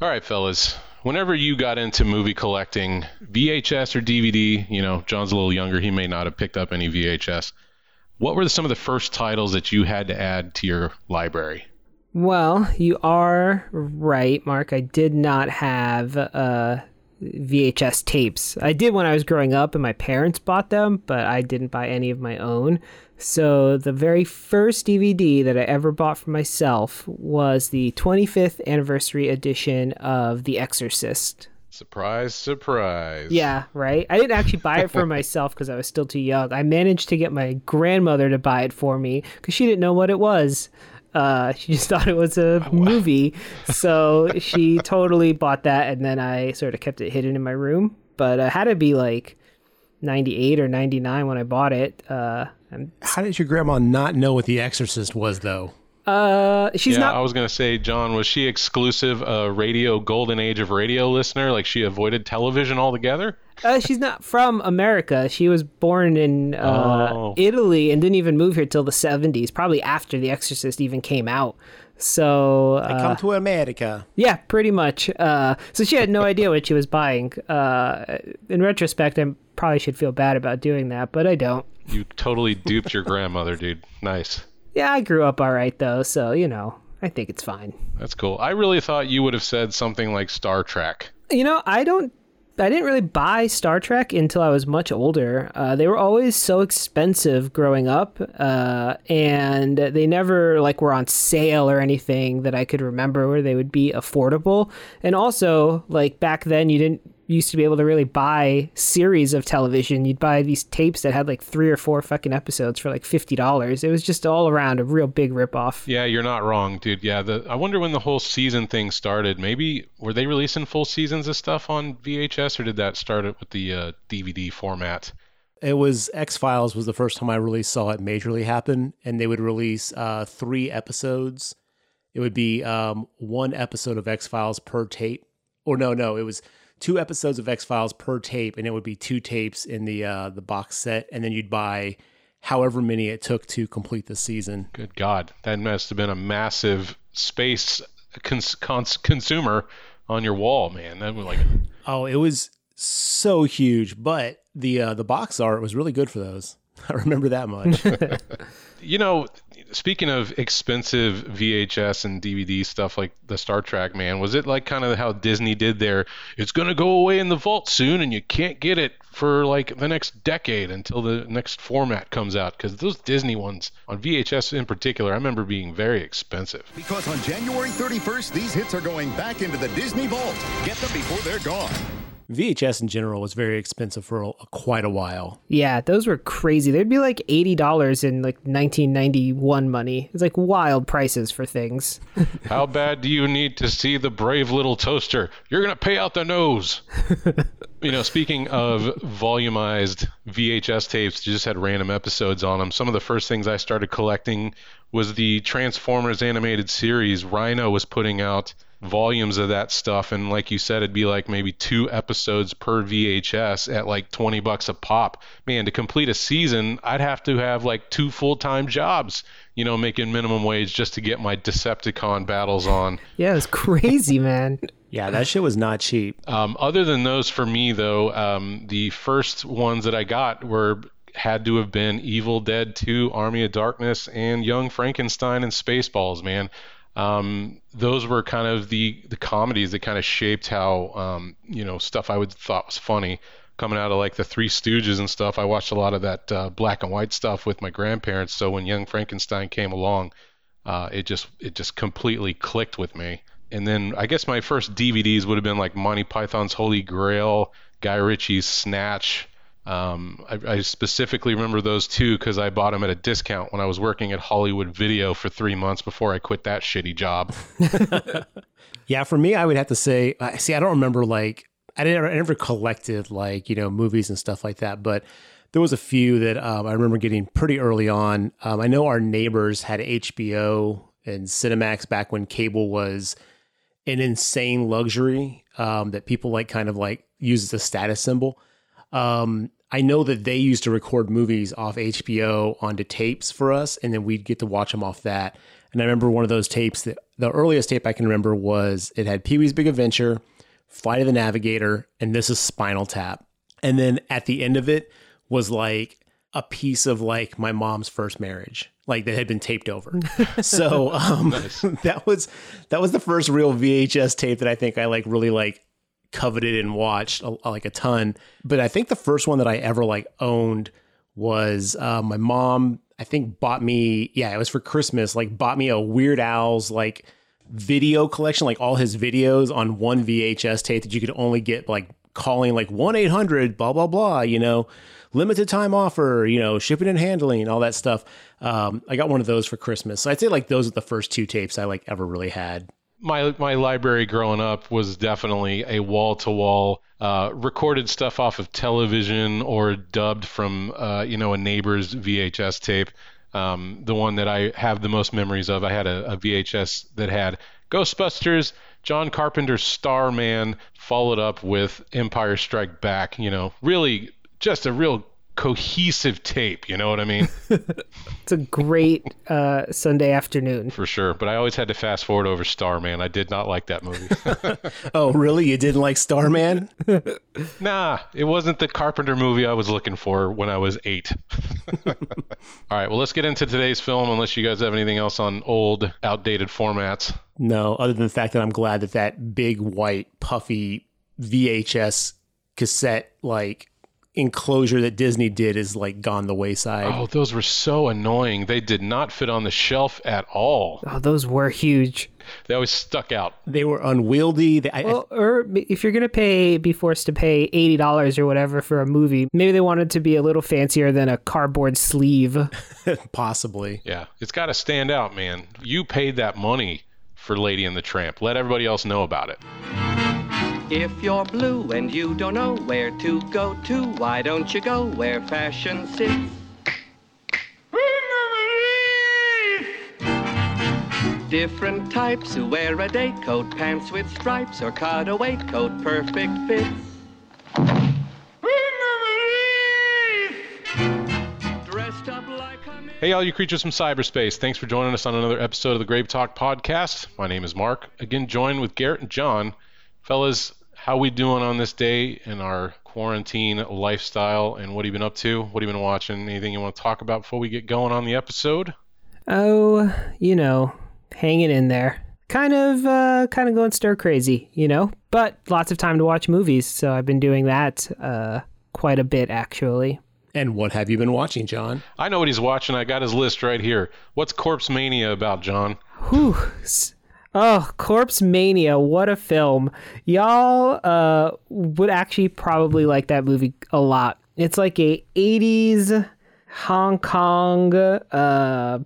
All right, fellas. Whenever you got into movie collecting, VHS or DVD, you know, John's a little younger. He may not have picked up any VHS. What were some of the first titles that you had to add to your library? Well, you are right, Mark. I did not have uh, VHS tapes. I did when I was growing up and my parents bought them, but I didn't buy any of my own. So the very first DVD that I ever bought for myself was the 25th anniversary edition of The Exorcist. Surprise, surprise. Yeah, right. I didn't actually buy it for myself because I was still too young. I managed to get my grandmother to buy it for me because she didn't know what it was. Uh, she just thought it was a oh, wow. movie. So she totally bought that, and then I sort of kept it hidden in my room. But I had to be like 98 or 99 when I bought it. Uh, How did your grandma not know what The Exorcist was, though? Uh, she's yeah, not. I was gonna say, John, was she exclusive uh, radio golden age of radio listener? Like she avoided television altogether? Uh, she's not from America. She was born in uh, oh. Italy and didn't even move here till the '70s, probably after The Exorcist even came out. So uh, I come to America. Yeah, pretty much. Uh, so she had no idea what she was buying. Uh, in retrospect, I probably should feel bad about doing that, but I don't. You totally duped your grandmother, dude. Nice. Yeah, I grew up all right though, so you know, I think it's fine. That's cool. I really thought you would have said something like Star Trek. You know, I don't I didn't really buy Star Trek until I was much older. Uh, they were always so expensive growing up, uh, and they never like were on sale or anything that I could remember where they would be affordable. And also, like back then, you didn't used to be able to really buy series of television. You'd buy these tapes that had like three or four fucking episodes for like fifty dollars. It was just all around a real big ripoff. Yeah, you're not wrong, dude. Yeah, the I wonder when the whole season thing started. Maybe were they releasing full seasons of stuff on VHS, or did that start it with the uh, DVD format? It was X Files was the first time I really saw it majorly happen, and they would release uh, three episodes. It would be um, one episode of X Files per tape, or no, no, it was two episodes of X Files per tape, and it would be two tapes in the uh, the box set, and then you'd buy however many it took to complete the season. Good God, that must have been a massive space cons- cons- consumer on your wall, man. That was like oh, it was so huge, but the uh, the box art was really good for those. I remember that much. you know, speaking of expensive VHS and DVD stuff like the Star Trek, man, was it like kind of how Disney did there? It's going to go away in the vault soon, and you can't get it for like the next decade until the next format comes out. Because those Disney ones on VHS in particular, I remember being very expensive. Because on January 31st, these hits are going back into the Disney vault. Get them before they're gone. VHS in general was very expensive for a, quite a while. Yeah, those were crazy. They'd be like eighty dollars in like 1991 money. It's like wild prices for things. How bad do you need to see the brave little toaster? You're gonna pay out the nose. you know, speaking of volumized VHS tapes, just had random episodes on them. Some of the first things I started collecting was the Transformers animated series. Rhino was putting out volumes of that stuff. And like you said it'd be like maybe two episodes per VHS at like 20 bucks a pop. Man to complete a season I'd have to have like two full-time jobs you know making minimum wage just to get my Decepticon battles on. Yeah it's crazy man. Yeah that shit was not cheap. Um, other than those for me though um, the first ones that I got were had to have been Evil Dead 2, Army of Darkness, and Young Frankenstein and Spaceballs, man um, those were kind of the the comedies that kind of shaped how um, you know stuff I would thought was funny coming out of like the Three Stooges and stuff. I watched a lot of that uh, black and white stuff with my grandparents. So when Young Frankenstein came along, uh, it just it just completely clicked with me. And then I guess my first DVDs would have been like Monty Python's Holy Grail, Guy Ritchie's Snatch, um, I, I, specifically remember those two because I bought them at a discount when I was working at Hollywood Video for three months before I quit that shitty job. yeah, for me, I would have to say, see, I don't remember like I didn't I never collected like you know movies and stuff like that, but there was a few that um, I remember getting pretty early on. Um, I know our neighbors had HBO and Cinemax back when cable was an insane luxury um, that people like kind of like use as a status symbol. Um, I know that they used to record movies off HBO onto tapes for us, and then we'd get to watch them off that. And I remember one of those tapes that the earliest tape I can remember was it had Pee Wee's Big Adventure, Flight of the Navigator, and this is Spinal Tap. And then at the end of it was like a piece of like my mom's first marriage, like that had been taped over. so um, that was that was the first real VHS tape that I think I like really like coveted and watched a, like a ton. But I think the first one that I ever like owned was uh, my mom. I think bought me yeah it was for Christmas like bought me a Weird Al's like video collection like all his videos on one VHS tape that you could only get like calling like 1-800 blah blah blah you know limited time offer you know shipping and handling all that stuff um, i got one of those for christmas so i'd say like those are the first two tapes i like ever really had my my library growing up was definitely a wall to wall recorded stuff off of television or dubbed from uh, you know a neighbor's VHS tape. Um, the one that I have the most memories of, I had a, a VHS that had Ghostbusters, John Carpenter's Starman, followed up with Empire Strike Back. You know, really just a real cohesive tape. You know what I mean? it's a great uh, Sunday afternoon. For sure. But I always had to fast forward over Starman. I did not like that movie. oh, really? You didn't like Starman? nah, it wasn't the Carpenter movie I was looking for when I was eight. All right, well, let's get into today's film, unless you guys have anything else on old, outdated formats. No, other than the fact that I'm glad that that big, white, puffy VHS cassette, like, enclosure that Disney did is like gone the wayside. Oh, those were so annoying. They did not fit on the shelf at all. Oh, those were huge. They always stuck out. They were unwieldy. They, well, I, or if you're gonna pay, be forced to pay eighty dollars or whatever for a movie, maybe they wanted to be a little fancier than a cardboard sleeve. Possibly. Yeah, it's got to stand out, man. You paid that money for Lady and the Tramp. Let everybody else know about it. If you're blue and you don't know where to go to, why don't you go where fashion sits? Different types who wear a day coat, pants with stripes, or cutaway coat, perfect fits. Hey, all you creatures from cyberspace. Thanks for joining us on another episode of the Grave Talk podcast. My name is Mark. Again, joined with Garrett and John. Fellas, how we doing on this day in our quarantine lifestyle and what have you been up to? What have you been watching? Anything you want to talk about before we get going on the episode? Oh you know hanging in there. Kind of uh, kind of going stir crazy you know? But lots of time to watch movies so i've been doing that uh, quite a bit actually. And what have you been watching john? I know what he's watching. I got his list right here. What's corpse mania about john? Whew. Oh, Corpse Mania, what a film. Y'all uh, would actually probably like that movie a lot. It's like a 80s Hong Kong uh,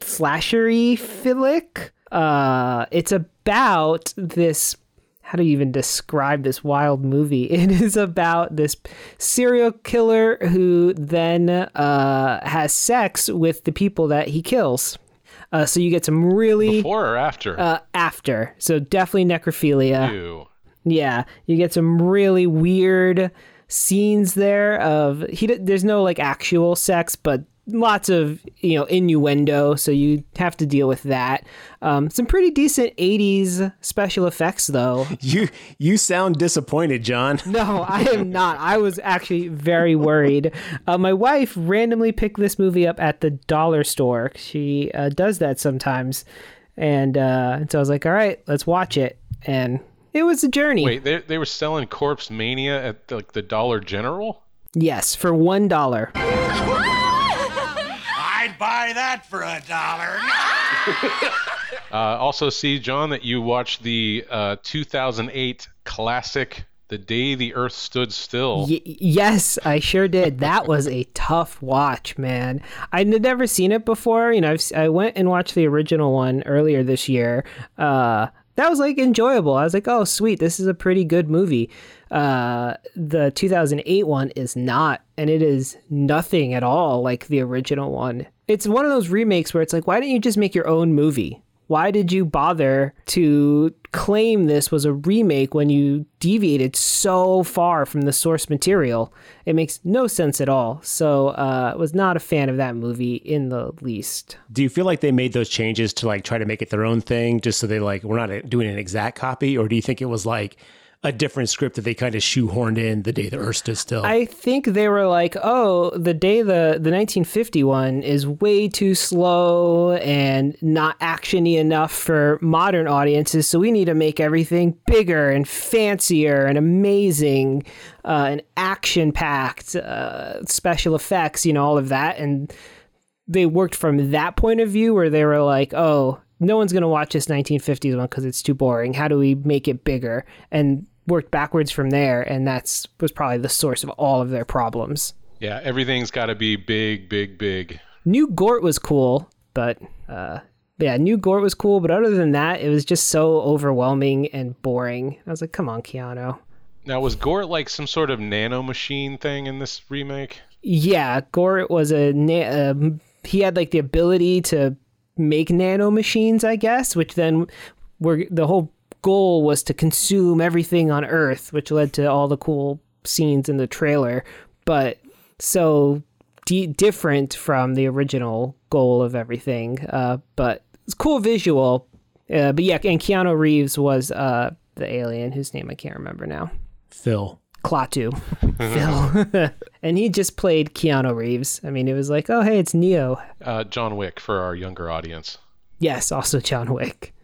slashery flick. Uh, it's about this how do you even describe this wild movie? It is about this serial killer who then uh, has sex with the people that he kills. Uh, so you get some really before or after. Uh, after, so definitely necrophilia. Ew. Yeah, you get some really weird scenes there. Of he, there's no like actual sex, but lots of you know innuendo so you have to deal with that. Um, some pretty decent 80s special effects though. You you sound disappointed john. No i am not. I was actually very worried. Uh, my wife randomly picked this movie up at the dollar store. She uh, does that sometimes. And, uh, and so i was like all right let's watch it. And it was a journey. Wait they, they were selling corpse mania at like the dollar general? Yes for one dollar buy that for a dollar. uh, also, see, John, that you watched the uh, 2008 classic, The Day the Earth Stood Still. Y- yes, I sure did. That was a tough watch, man. I'd never seen it before. You know, I've, i went and watched the original one earlier this year. Uh, that was like enjoyable. I was like, oh, sweet, this is a pretty good movie. Uh, the 2008 one is not, and it is nothing at all like the original one. It's one of those remakes where it's like, why don't you just make your own movie? why did you bother to claim this was a remake when you deviated so far from the source material? It makes no sense at all. So, uh, was not a fan of that movie in the least. Do you feel like they made those changes to like try to make it their own thing, just so they like we're not doing an exact copy, or do you think it was like a different script that they kind of shoehorned in the day the Earth stood still? I think they were like, oh, the day the the 1950 one is way too slow and not actiony enough for modern audiences, so we need to make everything bigger and fancier and amazing uh, and action packed, uh, special effects, you know, all of that, and they worked from that point of view where they were like, oh, no one's going to watch this 1950s one because it's too boring. How do we make it bigger? And worked backwards from there. And that's was probably the source of all of their problems. Yeah, everything's got to be big, big, big. New Gort was cool, but uh, yeah, New Gort was cool. But other than that, it was just so overwhelming and boring. I was like, come on, Keanu. Now, was Gort like some sort of nano machine thing in this remake? Yeah, Gort was a. Na- um, he had like the ability to make nano machines, I guess, which then were the whole goal was to consume everything on Earth, which led to all the cool scenes in the trailer. But so d- different from the original goal of everything. Uh, but it's cool visual. Uh, but yeah, and Keanu Reeves was uh, the alien whose name I can't remember now. Phil. Klaatu. Phil. and he just played Keanu Reeves. I mean, it was like, oh, hey, it's Neo. Uh, John Wick for our younger audience. Yes, also John Wick.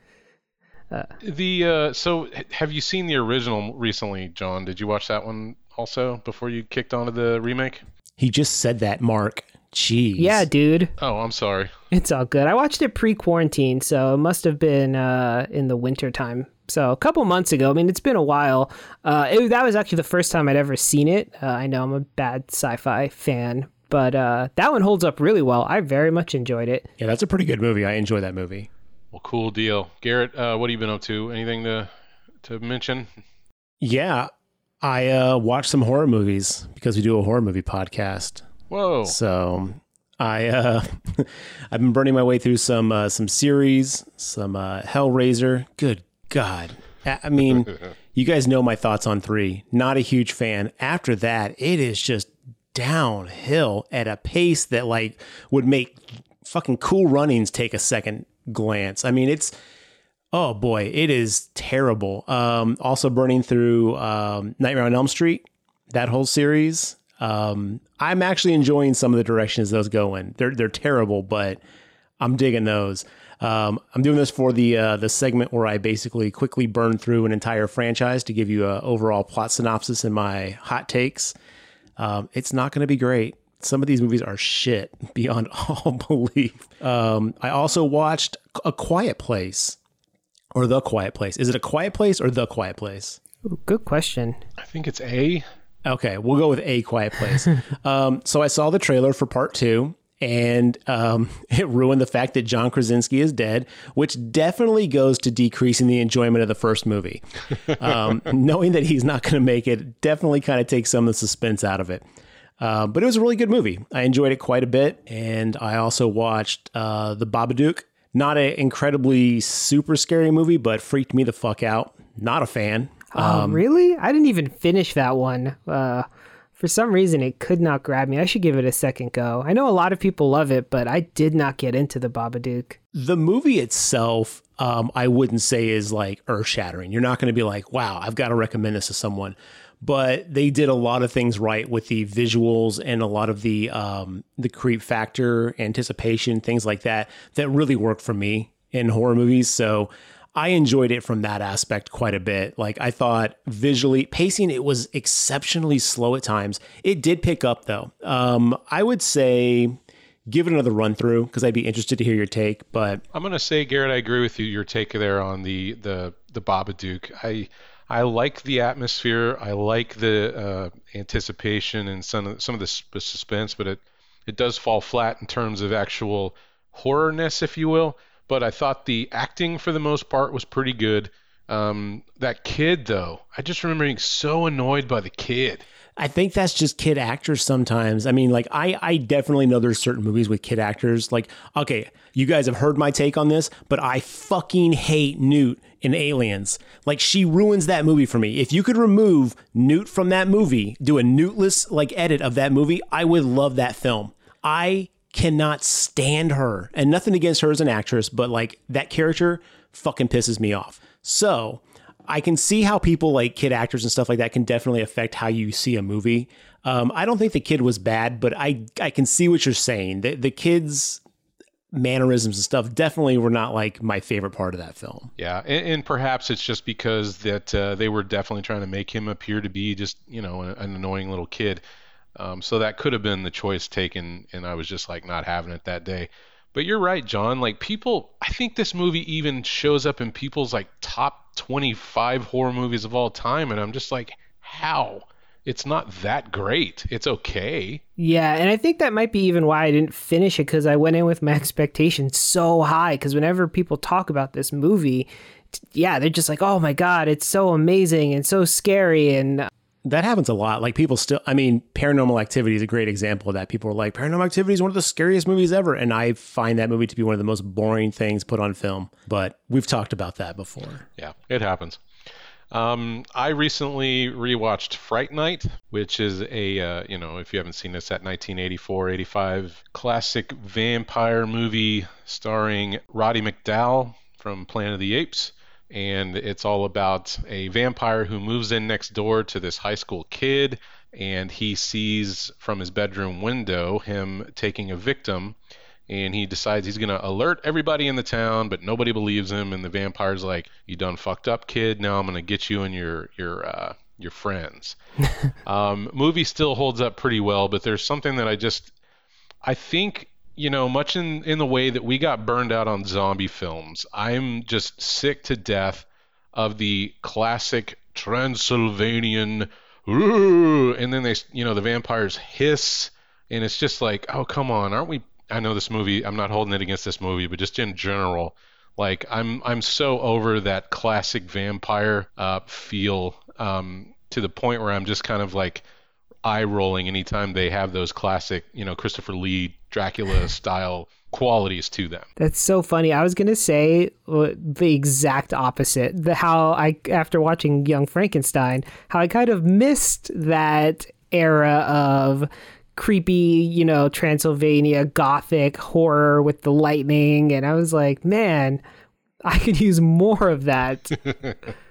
Uh, the uh, so have you seen the original recently, John? Did you watch that one also before you kicked onto the remake? He just said that, Mark. Jeez. Yeah, dude. Oh, I'm sorry. It's all good. I watched it pre-quarantine, so it must have been uh, in the winter time. So a couple months ago. I mean, it's been a while. Uh, it, that was actually the first time I'd ever seen it. Uh, I know I'm a bad sci-fi fan, but uh, that one holds up really well. I very much enjoyed it. Yeah, that's a pretty good movie. I enjoy that movie. Well, cool deal, Garrett. Uh, what have you been up to? Anything to to mention? Yeah, I uh, watched some horror movies because we do a horror movie podcast. Whoa! So I uh, I've been burning my way through some uh, some series, some uh, Hellraiser. Good God! I mean, you guys know my thoughts on three. Not a huge fan. After that, it is just downhill at a pace that like would make fucking cool runnings take a second glance. I mean, it's oh boy, it is terrible. Um, also burning through um, Nightmare on Elm Street, that whole series. Um, I'm actually enjoying some of the directions those go in. They're they're terrible, but I'm digging those. Um, I'm doing this for the uh, the segment where I basically quickly burn through an entire franchise to give you a overall plot synopsis and my hot takes. Um, it's not going to be great some of these movies are shit beyond all belief. Um, I also watched A Quiet Place or The Quiet Place. Is it A Quiet Place or The Quiet Place? Ooh, good question. I think it's A. Okay, we'll go with A Quiet Place. um, so I saw the trailer for part two, and um, it ruined the fact that John Krasinski is dead, which definitely goes to decreasing the enjoyment of the first movie. Um, knowing that he's not going to make it definitely kind of takes some of the suspense out of it. Uh, but it was a really good movie. I enjoyed it quite a bit, and I also watched uh, The Babadook. Not an incredibly super scary movie, but freaked me the fuck out. Not a fan. Oh, um, really? I didn't even finish that one. Uh, for some reason, it could not grab me. I should give it a second go. I know a lot of people love it, but I did not get into The Babadook. The movie itself, um, I wouldn't say is like earth shattering. You're not going to be like, wow, I've got to recommend this to someone but they did a lot of things right with the visuals and a lot of the um, the creep factor, anticipation, things like that that really worked for me in horror movies. So I enjoyed it from that aspect quite a bit. Like I thought visually pacing, it was exceptionally slow at times. It did pick up though. Um, I would say give it another run through because I'd be interested to hear your take. But I'm gonna say, Garrett, I agree with you. Your take there on the the the Babadook. I I like the atmosphere. I like the uh, anticipation and some of, some of the suspense, but it it does fall flat in terms of actual horrorness, if you will. But I thought the acting for the most part was pretty good. Um, that kid though, I just remember being so annoyed by the kid. I think that's just kid actors sometimes. I mean, like I I definitely know there's certain movies with kid actors. Like, okay, you guys have heard my take on this, but I fucking hate Newt in Aliens. Like she ruins that movie for me. If you could remove Newt from that movie, do a Newtless like edit of that movie, I would love that film. I cannot stand her. And nothing against her as an actress, but like that character fucking pisses me off. So, I can see how people like kid actors and stuff like that can definitely affect how you see a movie. Um, I don't think the kid was bad, but I I can see what you're saying. The the kids mannerisms and stuff definitely were not like my favorite part of that film. Yeah, and, and perhaps it's just because that uh, they were definitely trying to make him appear to be just you know an, an annoying little kid. Um, so that could have been the choice taken, and I was just like not having it that day. But you're right, John. Like people, I think this movie even shows up in people's like top 25 horror movies of all time, and I'm just like, how? It's not that great. It's okay. Yeah, and I think that might be even why I didn't finish it because I went in with my expectations so high. Because whenever people talk about this movie, yeah, they're just like, "Oh my god, it's so amazing and so scary," and that happens a lot. Like people still, I mean, Paranormal Activity is a great example of that. People are like, Paranormal Activity is one of the scariest movies ever, and I find that movie to be one of the most boring things put on film. But we've talked about that before. Yeah, it happens. Um, I recently rewatched Fright Night, which is a, uh, you know, if you haven't seen this, that 1984 85 classic vampire movie starring Roddy McDowall from Planet of the Apes. And it's all about a vampire who moves in next door to this high school kid, and he sees from his bedroom window him taking a victim and he decides he's going to alert everybody in the town, but nobody believes him. And the vampire's like, "You done fucked up, kid. Now I'm going to get you and your your uh, your friends." um, movie still holds up pretty well, but there's something that I just I think you know much in in the way that we got burned out on zombie films. I'm just sick to death of the classic Transylvanian, and then they you know the vampires hiss. And it's just like, oh come on, aren't we I know this movie. I'm not holding it against this movie, but just in general, like I'm I'm so over that classic vampire uh, feel um, to the point where I'm just kind of like eye rolling anytime they have those classic, you know, Christopher Lee Dracula style qualities to them. That's so funny. I was gonna say uh, the exact opposite. The how I after watching Young Frankenstein, how I kind of missed that era of creepy, you know, Transylvania gothic horror with the lightning. And I was like, man, I could use more of that.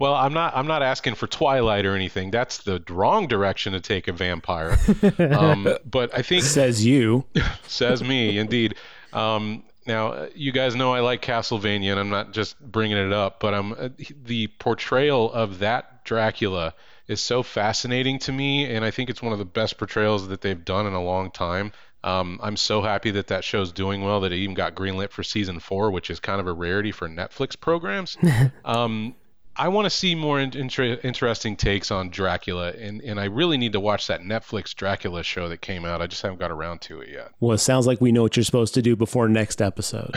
well, I'm not. I'm not asking for Twilight or anything. That's the wrong direction to take a vampire. Um, but I think says you, says me, indeed. Um, now, you guys know I like Castlevania, and I'm not just bringing it up, but I'm uh, the portrayal of that Dracula is so fascinating to me, and I think it's one of the best portrayals that they've done in a long time. Um, I'm so happy that that show's doing well that it even got greenlit for season four, which is kind of a rarity for Netflix programs. um, I want to see more in- inter- interesting takes on Dracula, and, and I really need to watch that Netflix Dracula show that came out. I just haven't got around to it yet. Well, it sounds like we know what you're supposed to do before next episode.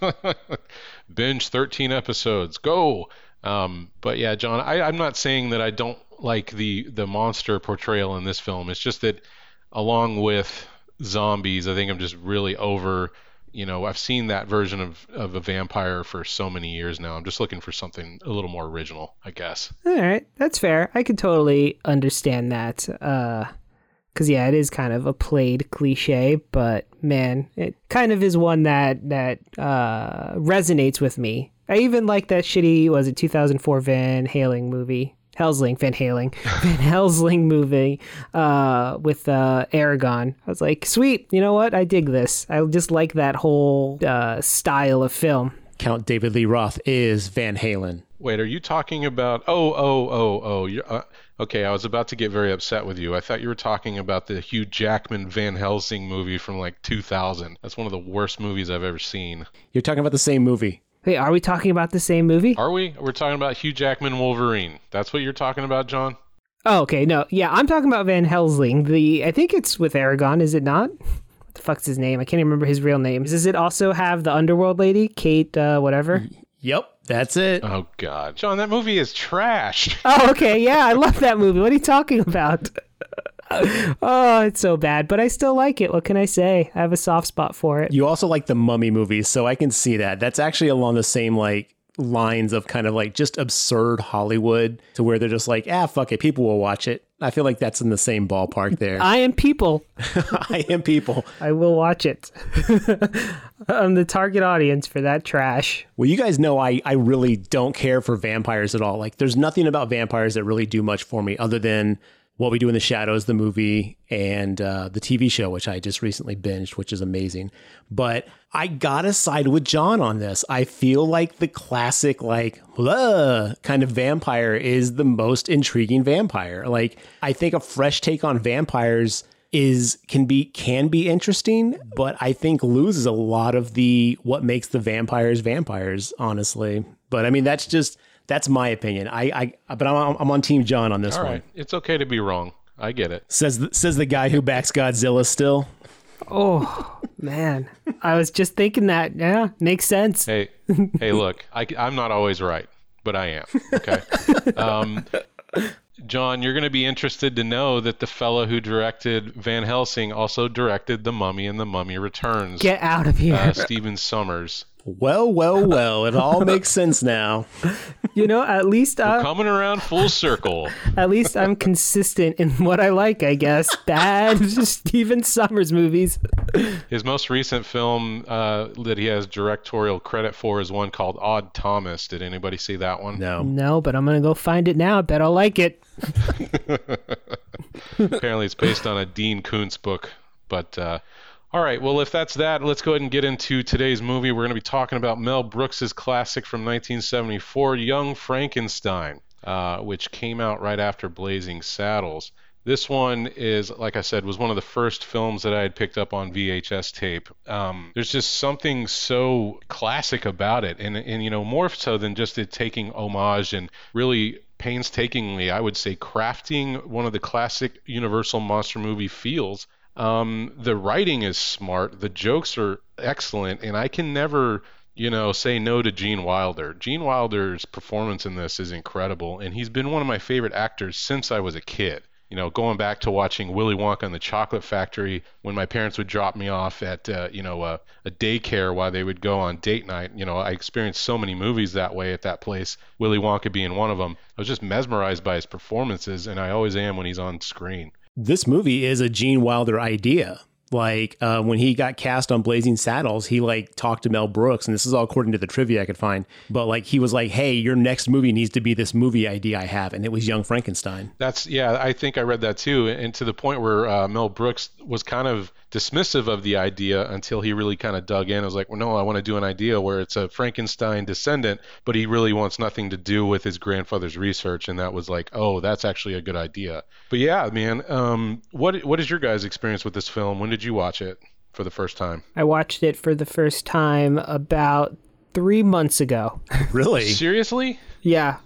Binge 13 episodes. Go! Um, but yeah, John, I, I'm not saying that I don't like the the monster portrayal in this film. It's just that along with zombies, I think I'm just really over. You know, I've seen that version of, of a vampire for so many years now. I'm just looking for something a little more original, I guess. All right, that's fair. I could totally understand that. Uh, because yeah, it is kind of a played cliche, but man, it kind of is one that that uh, resonates with me. I even like that shitty was it 2004 Van Halen movie Helsing, Van Halen, Van Helsing movie uh, with uh, Aragorn. I was like, sweet, you know what? I dig this. I just like that whole uh, style of film. Count David Lee Roth is Van Halen. Wait, are you talking about? Oh, oh, oh, oh. You're, uh, okay, I was about to get very upset with you. I thought you were talking about the Hugh Jackman Van Helsing movie from like 2000. That's one of the worst movies I've ever seen. You're talking about the same movie. Wait, are we talking about the same movie? Are we? We're talking about Hugh Jackman Wolverine. That's what you're talking about, John? Oh, okay. No, yeah, I'm talking about Van Helsing. The I think it's with Aragorn, is it not? What the fuck's his name? I can't even remember his real name. Does it also have the underworld lady, Kate, uh, whatever? Yep. That's it. Oh God, John, that movie is trash. Oh, okay. Yeah, I love that movie. What are you talking about? Oh, it's so bad, but I still like it. What can I say? I have a soft spot for it. You also like the mummy movies, so I can see that. That's actually along the same like lines of kind of like just absurd Hollywood to where they're just like, ah, fuck it, people will watch it. I feel like that's in the same ballpark there. I am people. I am people. I will watch it. I'm the target audience for that trash. Well, you guys know I, I really don't care for vampires at all. Like, there's nothing about vampires that really do much for me other than what We Do in the Shadows, the movie, and uh, the TV show, which I just recently binged, which is amazing. But I gotta side with John on this. I feel like the classic, like, kind of vampire is the most intriguing vampire. Like, I think a fresh take on vampires is can be can be interesting, but I think loses a lot of the what makes the vampires vampires, honestly. But I mean, that's just that's my opinion. I, I but I'm, I'm on Team John on this All one. right, it's okay to be wrong. I get it. Says the, says the guy who backs Godzilla still. Oh, man. I was just thinking that. Yeah, makes sense. Hey, hey, look, I, I'm not always right, but I am. Okay. Um, John, you're going to be interested to know that the fellow who directed Van Helsing also directed The Mummy and The Mummy Returns. Get out of here. Uh, Stephen Sommers. Well, well, well. It all makes sense now. You know, at least I'm I, coming around full circle. at least I'm consistent in what I like. I guess bad Stephen Sommers movies. His most recent film uh, that he has directorial credit for is one called Odd Thomas. Did anybody see that one? No. No, but I'm gonna go find it now. I bet I'll like it. Apparently, it's based on a Dean Koontz book. But uh, all right, well, if that's that, let's go ahead and get into today's movie. We're going to be talking about Mel Brooks's classic from 1974, Young Frankenstein, uh, which came out right after Blazing Saddles. This one is, like I said, was one of the first films that I had picked up on VHS tape. Um, there's just something so classic about it, and and you know more so than just it taking homage and really painstakingly, I would say, crafting one of the classic Universal monster movie feels. Um, the writing is smart, the jokes are excellent, and I can never you know, say no to Gene Wilder. Gene Wilder's performance in this is incredible, and he's been one of my favorite actors since I was a kid you know, going back to watching Willy Wonka and the Chocolate Factory when my parents would drop me off at, uh, you know, uh, a daycare while they would go on date night. You know, I experienced so many movies that way at that place, Willy Wonka being one of them. I was just mesmerized by his performances, and I always am when he's on screen. This movie is a Gene Wilder idea. Like uh, when he got cast on Blazing Saddles, he like talked to Mel Brooks, and this is all according to the trivia I could find. But like he was like, "Hey, your next movie needs to be this movie idea I have," and it was Young Frankenstein. That's yeah, I think I read that too, and to the point where uh, Mel Brooks was kind of dismissive of the idea until he really kind of dug in. I was like, well, no, I want to do an idea where it's a Frankenstein descendant, but he really wants nothing to do with his grandfather's research, and that was like, oh, that's actually a good idea. But yeah, man, um, what what is your guys' experience with this film? When did you watch it for the first time? I watched it for the first time about three months ago. Really? Seriously? Yeah.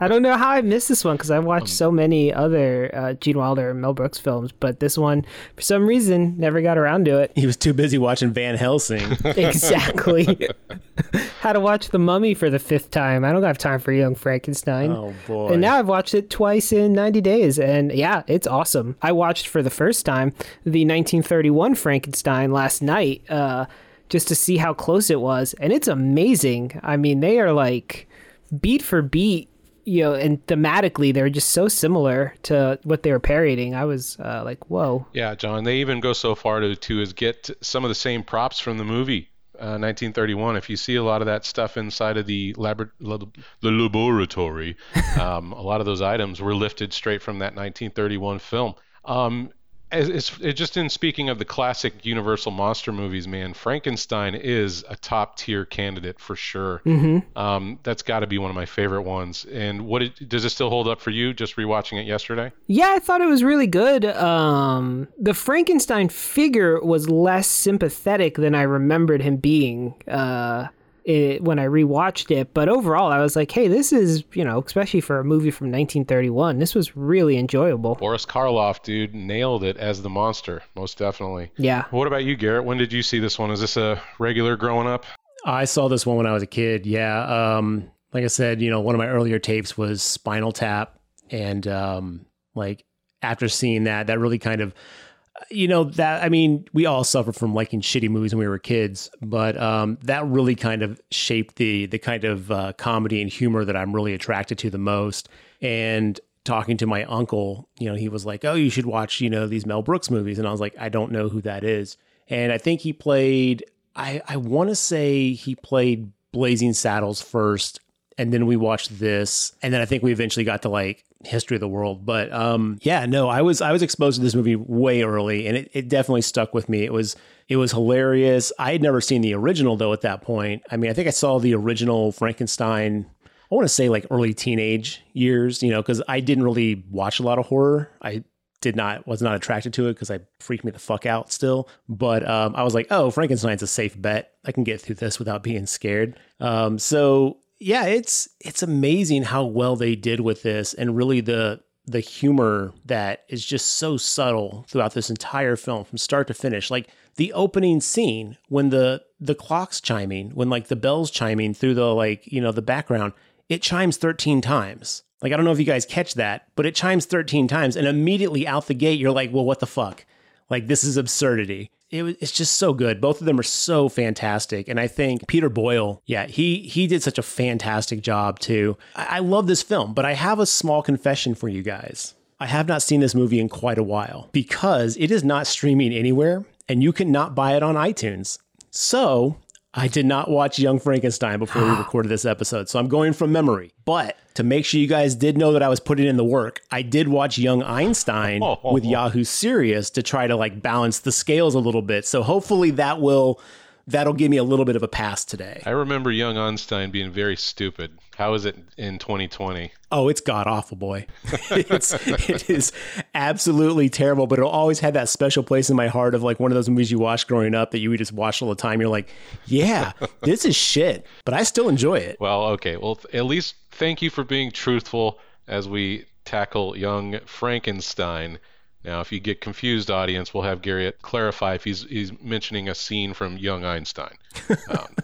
I don't know how I missed this one because I've watched so many other uh, Gene Wilder and Mel Brooks films, but this one, for some reason, never got around to it. He was too busy watching Van Helsing. exactly. Had to watch The Mummy for the fifth time. I don't have time for Young Frankenstein. oh boy. And now I've watched it twice in 90 days, and yeah, it's awesome. I watched for the first time the 1931 Frankenstein last night uh, just to see how close it was, and it's amazing. I mean, they are like beat for beat, you know, and thematically they're just so similar to what they were parodying. I was uh, like, whoa. Yeah, John. They even go so far to to is get some of the same props from the movie. Uh, 1931. If you see a lot of that stuff inside of the labor- lab- the laboratory, um, a lot of those items were lifted straight from that 1931 film. Um, as, as, it just in speaking of the classic Universal monster movies, man, Frankenstein is a top tier candidate for sure. Mm-hmm. Um, that's got to be one of my favorite ones. And what it, does it still hold up for you? Just rewatching it yesterday? Yeah, I thought it was really good. Um, the Frankenstein figure was less sympathetic than I remembered him being. Uh, it, when I rewatched it. But overall, I was like, hey, this is, you know, especially for a movie from 1931, this was really enjoyable. Boris Karloff, dude, nailed it as the monster, most definitely. Yeah. What about you, Garrett? When did you see this one? Is this a regular growing up? I saw this one when I was a kid. Yeah. Um, like I said, you know, one of my earlier tapes was Spinal Tap. And um, like after seeing that, that really kind of, you know, that, I mean, we all suffer from liking shitty movies when we were kids, but um, that really kind of shaped the, the kind of uh, comedy and humor that I'm really attracted to the most. And talking to my uncle, you know, he was like, oh, you should watch, you know, these Mel Brooks movies. And I was like, I don't know who that is. And I think he played, I, I want to say he played Blazing Saddles first and then we watched this and then i think we eventually got to like history of the world but um yeah no i was i was exposed to this movie way early and it, it definitely stuck with me it was it was hilarious i had never seen the original though at that point i mean i think i saw the original frankenstein i want to say like early teenage years you know because i didn't really watch a lot of horror i did not was not attracted to it because I freaked me the fuck out still. But um, I was like, oh, Frankenstein's a safe bet. I can get through this without being scared. Um, so yeah, it's it's amazing how well they did with this, and really the the humor that is just so subtle throughout this entire film from start to finish. Like the opening scene when the the clock's chiming, when like the bells chiming through the like you know the background, it chimes thirteen times. Like I don't know if you guys catch that, but it chimes thirteen times, and immediately out the gate you're like, well, what the fuck? Like this is absurdity it was, it's just so good. Both of them are so fantastic, and I think Peter Boyle, yeah, he he did such a fantastic job too. I, I love this film, but I have a small confession for you guys. I have not seen this movie in quite a while because it is not streaming anywhere, and you cannot buy it on iTunes. So I did not watch Young Frankenstein before we recorded this episode, so I'm going from memory. But to make sure you guys did know that I was putting in the work, I did watch Young Einstein with Yahoo Serious to try to like balance the scales a little bit. So hopefully that will that'll give me a little bit of a pass today. I remember young Einstein being very stupid. How is it in 2020? Oh, it's god awful, boy. it's it is absolutely terrible, but it'll always have that special place in my heart of like one of those movies you watched growing up that you would just watch all the time. You're like, yeah, this is shit, but I still enjoy it. Well, okay. Well, at least thank you for being truthful as we tackle young Frankenstein. Now, if you get confused, audience, we'll have Garrett clarify if he's he's mentioning a scene from Young Einstein. Um,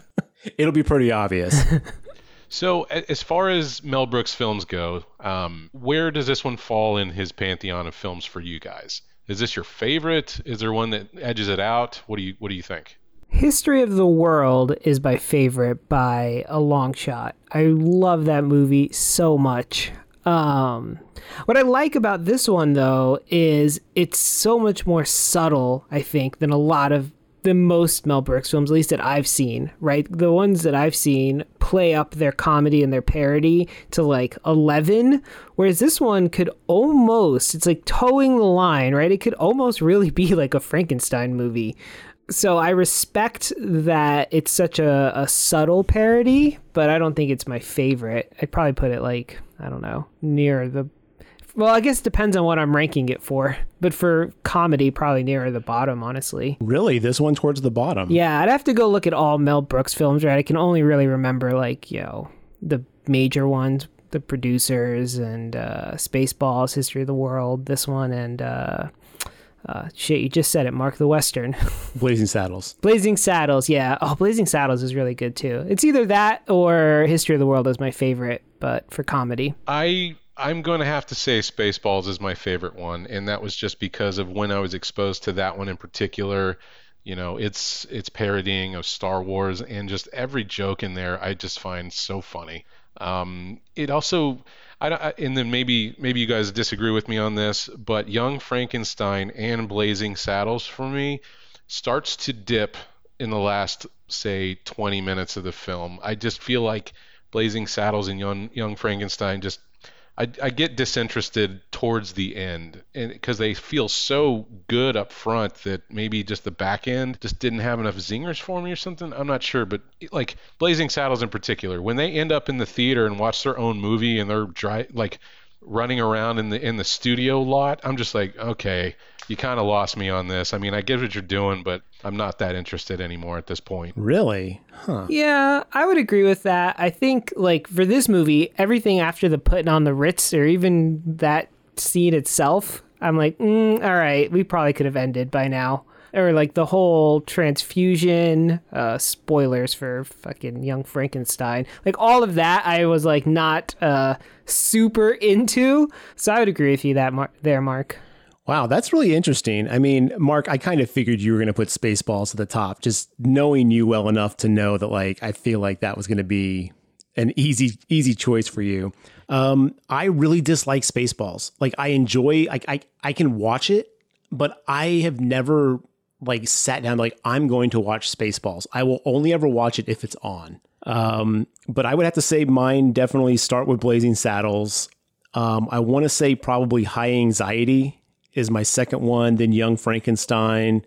It'll be pretty obvious. so, as far as Mel Brooks films go, um, where does this one fall in his pantheon of films for you guys? Is this your favorite? Is there one that edges it out? What do you What do you think? History of the World is my favorite by a long shot. I love that movie so much. Um, what I like about this one though is it's so much more subtle, I think, than a lot of the most Mel Brooks films, at least that I've seen, right? The ones that I've seen play up their comedy and their parody to like 11, whereas this one could almost, it's like towing the line, right? It could almost really be like a Frankenstein movie. So I respect that it's such a, a subtle parody, but I don't think it's my favorite. I'd probably put it like, I don't know, near the well, I guess it depends on what I'm ranking it for. But for comedy, probably nearer the bottom, honestly. Really? This one towards the bottom? Yeah, I'd have to go look at all Mel Brooks films, right? I can only really remember, like, you know, the major ones, the producers and uh, Spaceballs, History of the World, this one, and uh, uh, shit, you just said it, Mark the Western. Blazing Saddles. Blazing Saddles, yeah. Oh, Blazing Saddles is really good too. It's either that or History of the World is my favorite, but for comedy. I I'm going to have to say Spaceballs is my favorite one, and that was just because of when I was exposed to that one in particular. You know, it's it's parodying of Star Wars, and just every joke in there I just find so funny. Um, it also, I, I, and then maybe maybe you guys disagree with me on this, but Young Frankenstein and Blazing Saddles for me starts to dip in the last say 20 minutes of the film. I just feel like Blazing Saddles and Young Young Frankenstein just I, I get disinterested towards the end because they feel so good up front that maybe just the back end just didn't have enough zingers for me or something. I'm not sure, but like Blazing Saddles in particular, when they end up in the theater and watch their own movie and they're dry like running around in the in the studio lot, I'm just like, okay, you kind of lost me on this. I mean, I get what you're doing, but I'm not that interested anymore at this point. Really? Huh. Yeah, I would agree with that. I think like for this movie, everything after the putting on the Ritz or even that scene itself, I'm like, mm, all right, we probably could have ended by now. Or like the whole transfusion, uh, spoilers for fucking Young Frankenstein, like all of that, I was like not uh, super into. So I would agree with you that there, Mark. Wow, that's really interesting. I mean, Mark, I kind of figured you were going to put Spaceballs at the top, just knowing you well enough to know that, like, I feel like that was going to be an easy, easy choice for you. Um, I really dislike Spaceballs. Like, I enjoy, I, I, I can watch it, but I have never like sat down like I'm going to watch Spaceballs. I will only ever watch it if it's on. Um, but I would have to say mine definitely start with Blazing Saddles. Um, I want to say probably High Anxiety is my second one, then Young Frankenstein,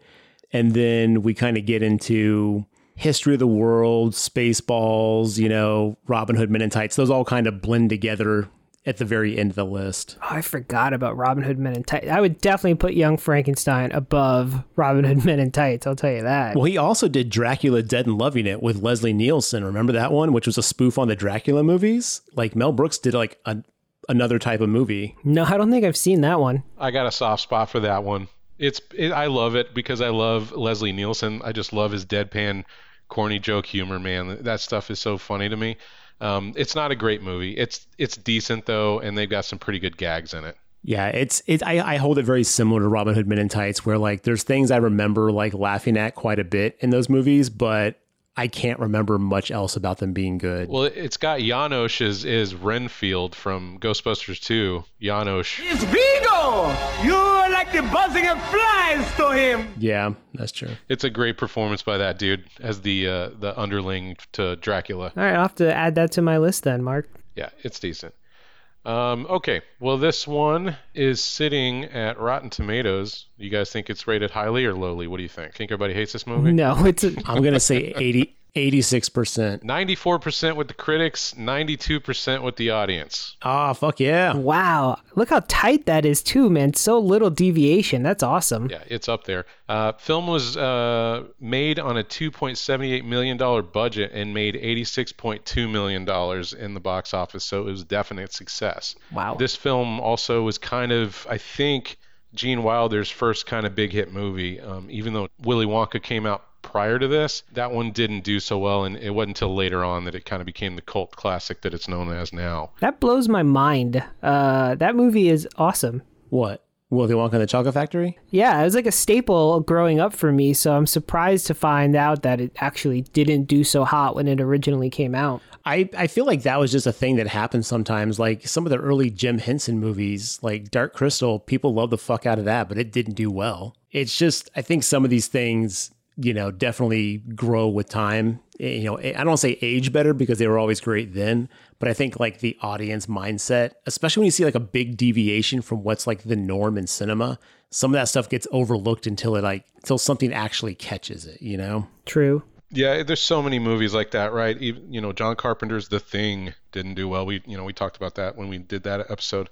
and then we kind of get into History of the World, Spaceballs, you know, Robin Hood Men in Tights. Those all kind of blend together at the very end of the list. Oh, I forgot about Robin Hood Men in Tights. I would definitely put Young Frankenstein above Robin Hood Men in Tights. I'll tell you that. Well, he also did Dracula Dead and Loving It with Leslie Nielsen. Remember that one, which was a spoof on the Dracula movies? Like Mel Brooks did like a, another type of movie. No, I don't think I've seen that one. I got a soft spot for that one. It's it, I love it because I love Leslie Nielsen. I just love his deadpan, corny joke humor. Man, that stuff is so funny to me. Um, it's not a great movie. It's it's decent though, and they've got some pretty good gags in it. Yeah, it's it. I, I hold it very similar to Robin Hood Men in Tights, where like there's things I remember like laughing at quite a bit in those movies, but I can't remember much else about them being good. Well, it's got Janosz as is Renfield from Ghostbusters 2. Janosz. It's Vigo! You're like the buzzing of flies to him. Yeah, that's true. It's a great performance by that dude as the uh, the underling to Dracula. All right, I'll have to add that to my list then, Mark. Yeah, it's decent. Um, okay, well, this one is sitting at Rotten Tomatoes. You guys think it's rated highly or lowly? What do you think? Think everybody hates this movie? No, it's I'm gonna say 80, 86%. 94% with the critics, 92% with the audience. Ah, fuck yeah. wow. Look how tight that is too, man. So little deviation. That's awesome. Yeah, it's up there. Uh, film was uh, made on a 2.78 million dollar budget and made 86.2 million dollars in the box office, so it was a definite success. Wow. This film also was kind of, I think, Gene Wilder's first kind of big hit movie. Um, even though Willy Wonka came out prior to this, that one didn't do so well, and it wasn't until later on that it kind of became the cult classic that it's known as now. That blows my mind. Uh, that movie is awesome. What? Willy Wonka and the Chocolate Factory? Yeah, it was like a staple growing up for me, so I'm surprised to find out that it actually didn't do so hot when it originally came out. I, I feel like that was just a thing that happens sometimes. Like some of the early Jim Henson movies, like Dark Crystal, people love the fuck out of that, but it didn't do well. It's just, I think some of these things, you know, definitely grow with time. Eh, You know, I don't want to say age better because they were always great then, but I think like the audience mindset, especially when you see like a big deviation from what's like the norm in cinema, some of that stuff gets overlooked until it like, until something actually catches it, you know? True. Yeah, there's so many movies like that, right? Even, you know, John Carpenter's The Thing didn't do well. We, you know, we talked about that when we did that episode.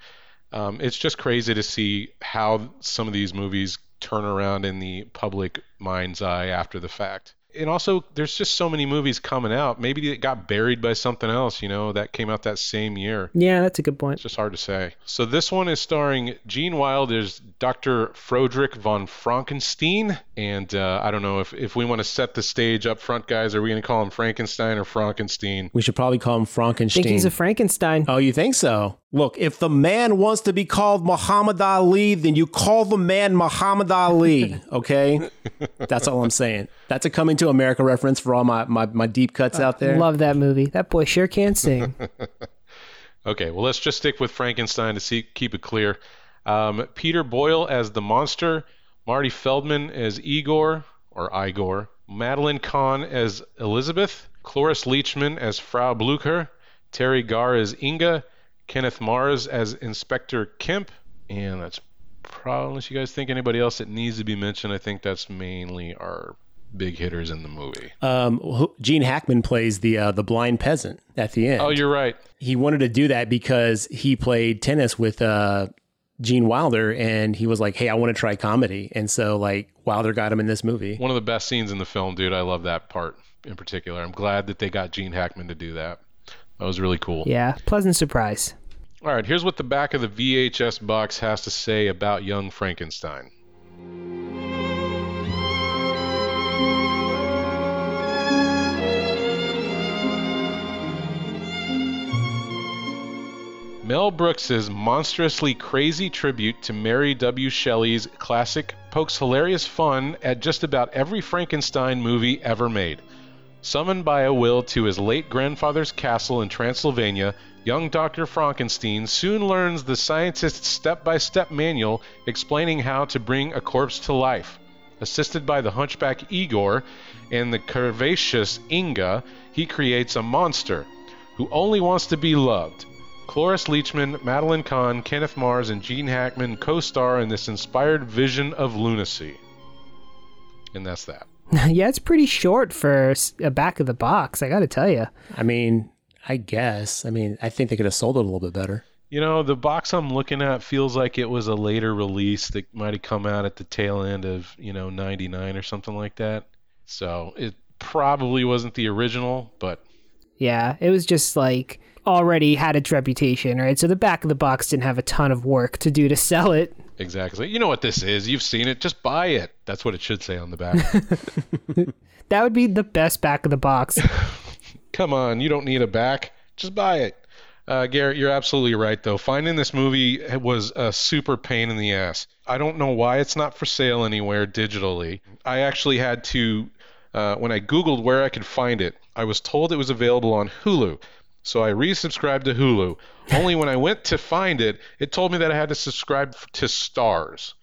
Um, it's just crazy to see how some of these movies turn around in the public mind's eye after the fact. And also, there's just so many movies coming out. Maybe it got buried by something else, you know, that came out that same year. Yeah, that's a good point. It's just hard to say. So this one is starring Gene Wilder's Dr. Frederick von Frankenstein. And uh, I don't know if, if we want to set the stage up front, guys. Are we going to call him Frankenstein or Frankenstein? We should probably call him I Frankenstein. think he's a Frankenstein. Oh, you think so? Look, if the man wants to be called Muhammad Ali, then you call the man Muhammad Ali, okay? That's all I'm saying. That's a coming to America reference for all my, my, my deep cuts out there. Love that movie. That boy sure can sing. Okay, well, let's just stick with Frankenstein to see, keep it clear. Um, Peter Boyle as the monster, Marty Feldman as Igor, or Igor, Madeline Kahn as Elizabeth, Cloris Leachman as Frau Blucher, Teri Garr as Inga, Kenneth Mars as Inspector Kemp, and that's probably, unless you guys think anybody else that needs to be mentioned, I think that's mainly our big hitters in the movie. Um, Gene Hackman plays the uh, the blind peasant at the end. Oh, you're right. he wanted to do that because he played tennis with uh, Gene Wilder, and he was like, "Hey, I want to try comedy," and so like Wilder got him in this movie. One of the best scenes in the film, dude. I love that part in particular. I'm glad that they got Gene Hackman to do that. That was really cool. yeah, pleasant surprise. All right, here's what the back of the VHS box has to say about young Frankenstein. Mel Brooks's monstrously crazy tribute to Mary W. Shelley's classic pokes hilarious fun at just about every Frankenstein movie ever made. Summoned by a will to his late grandfather's castle in Transylvania, young Dr. Frankenstein soon learns the scientist's step by step manual explaining how to bring a corpse to life. Assisted by the hunchback Igor and the curvaceous Inga, he creates a monster who only wants to be loved. Cloris Leachman, Madeline Kahn, Kenneth Mars, and Gene Hackman co star in this inspired vision of lunacy. And that's that. yeah, it's pretty short for a back of the box. I got to tell you. I mean, I guess. I mean, I think they could have sold it a little bit better. You know, the box I'm looking at feels like it was a later release that might have come out at the tail end of, you know, 99 or something like that. So it probably wasn't the original, but Yeah, it was just like already had its reputation, right? So the back of the box didn't have a ton of work to do to sell it. exactly. You know what this is. You've seen it. Just buy it. That's what it should say on the back. That would be the best back of the box. Come on, you don't need a back. Just buy it. Uh, Garrett, you're absolutely right, though. Finding this movie was a super pain in the ass. I don't know why it's not for sale anywhere digitally. I actually had to, uh, when I Googled where I could find it, I was told it was available on Hulu. So I resubscribed to Hulu. Only when I went to find it, it told me that I had to subscribe to Starz.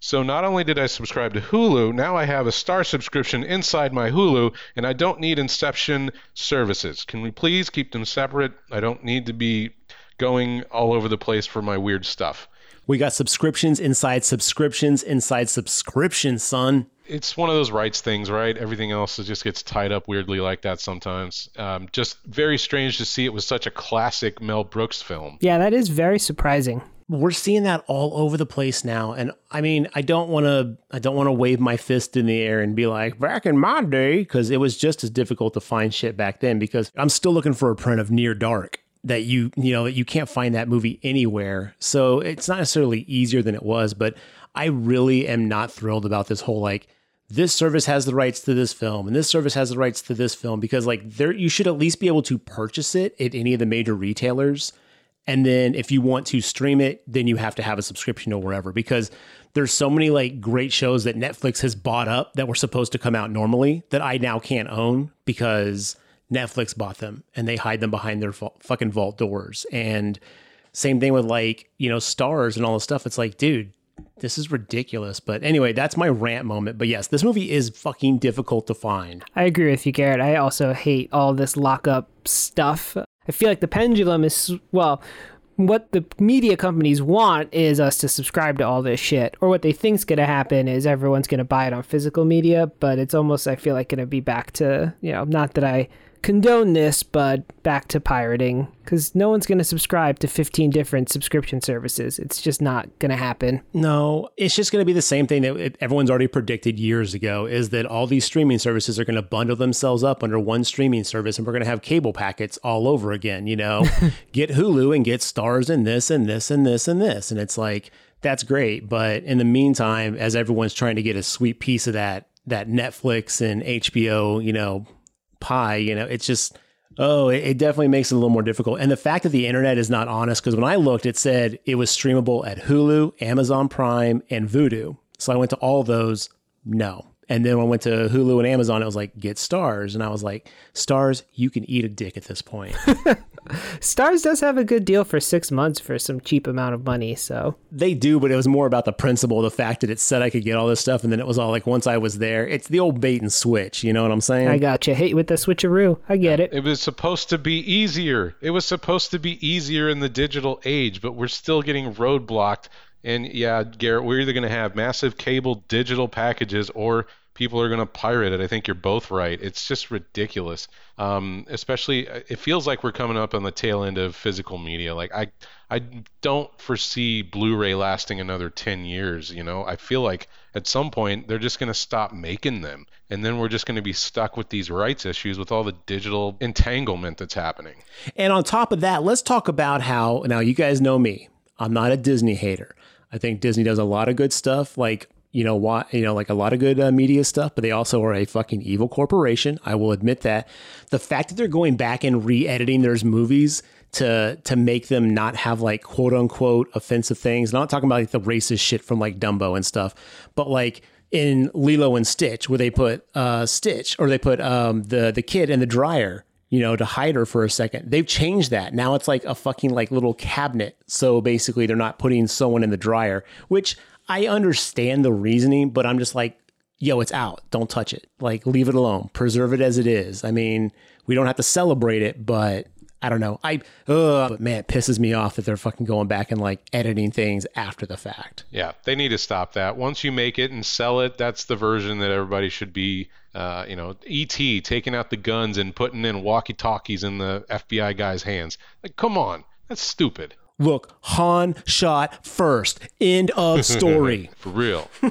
So not only did I subscribe to Hulu, now I have a Star subscription inside my Hulu, and I don't need Inception services. Can we please keep them separate? I don't need to be going all over the place for my weird stuff. We got subscriptions inside subscriptions inside subscriptions, son. It's one of those rights things, right? Everything else just gets tied up weirdly like that sometimes. Um, just very strange to see it was such a classic Mel Brooks film. yeah, that is very surprising. We're seeing that all over the place now, and I mean, I don't want to, I don't want to wave my fist in the air and be like, back in my day, because it was just as difficult to find shit back then. Because I'm still looking for a print of Near Dark that you, you know, that you can't find that movie anywhere. So it's not necessarily easier than it was, but I really am not thrilled about this whole like this service has the rights to this film and this service has the rights to this film because like there you should at least be able to purchase it at any of the major retailers. And then if you want to stream it then you have to have a subscription or wherever because there's so many like great shows that Netflix has bought up that were supposed to come out normally that I now can't own because Netflix bought them and they hide them behind their fu- fucking vault doors. And same thing with like you know Starz and all this stuff. It's like dude this is ridiculous. But anyway, that's my rant moment. But yes, this movie is fucking difficult to find. I agree with you, Garrett. I also hate all this lockup stuff. I feel like the pendulum is, well, what the media companies want is us to subscribe to all this shit. Or what they think's going to happen is everyone's going to buy it on physical media, but it's almost, I feel like, going to be back to, you know, not that I condone this, but back to pirating because no one's going to subscribe to 15 different subscription services. It's just not going to happen. No, it's just going to be the same thing that everyone's already predicted years ago is that all these streaming services are going to bundle themselves up under one streaming service and we're going to have cable packets all over again, you know. get Hulu and get Starz and this and this and this and this and it's like that's great, but in the meantime as everyone's trying to get a sweet piece of that that Netflix and HBO, you know, pie, you know, it's just Oh, it, it definitely makes it a little more difficult. And the fact that the internet is not honest, because when I looked, it said it was streamable at Hulu, Amazon Prime, and Vudu. So I went to all those, no. And then when I went to Hulu and Amazon, it was like, get Starz. And I was like, Starz, you can eat a dick at this point. Starz does have a good deal for six months for some cheap amount of money, so. they do, but it was more about the principle, the fact that it said I could get all this stuff. And then it was all like, once I was there, it's the old bait and switch. You know what I'm saying? I got you. Hit you with the switcheroo. I get it. It was supposed to be easier. It was supposed to be easier in the digital age, but we're still getting roadblocked. And yeah, Garrett, we're either going to have massive cable digital packages or people are going to pirate it. I think you're both right. It's just ridiculous. Um, especially, it feels like we're coming up on the tail end of physical media. Like I, I don't foresee Blu-ray lasting another 10 years. You know, I feel like at some point they're just going to stop making them, and then we're just going to be stuck with these rights issues with all the digital entanglement that's happening. And on top of that, let's talk about how now you guys know me. I'm not a Disney hater. I think Disney does a lot of good stuff, like you know what, you know, like a lot of good uh, media stuff. But they also are a fucking evil corporation. I will admit that. The fact that they're going back and re-editing their movies to to make them not have like quote unquote offensive things. I'm not talking about like the racist shit from like Dumbo and stuff, but like in Lilo and Stitch, where they put uh, Stitch or they put um, the the kid in the dryer, you know, to hide her for a second. They've changed that. Now it's like a fucking like little cabinet. So basically, they're not putting someone in the dryer, which I understand the reasoning, but I'm just like, yo, it's out. Don't touch it. Like, leave it alone. Preserve it as it is. I mean, we don't have to celebrate it, but I don't know. I, uh, but man, it pisses me off that they're fucking going back and like editing things after the fact. Yeah, they need to stop that. Once you make it and sell it, that's the version that everybody should be. Uh, you know, ET taking out the guns and putting in walkie-talkies in the FBI guy's hands. Like, come on, that's stupid. Look, Han shot first. End of story. For real.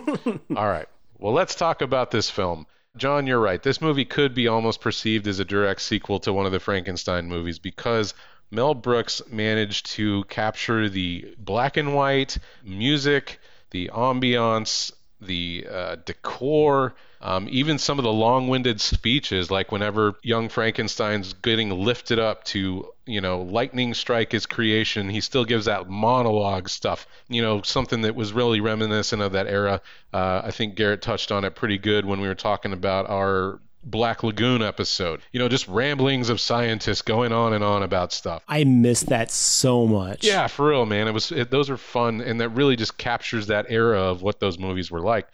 All right. Well, let's talk about this film. John, you're right. This movie could be almost perceived as a direct sequel to one of the Frankenstein movies because Mel Brooks managed to capture the black and white music, the ambiance, the uh, decor, um, even some of the long-winded speeches, like whenever young Frankenstein's getting lifted up to, you know, lightning strike his creation, he still gives that monologue stuff. You know, something that was really reminiscent of that era. Uh, I think Garrett touched on it pretty good when we were talking about our Black Lagoon episode. You know, just ramblings of scientists going on and on about stuff. I miss that so much. Yeah, for real, man. It was it, those are fun, and that really just captures that era of what those movies were like.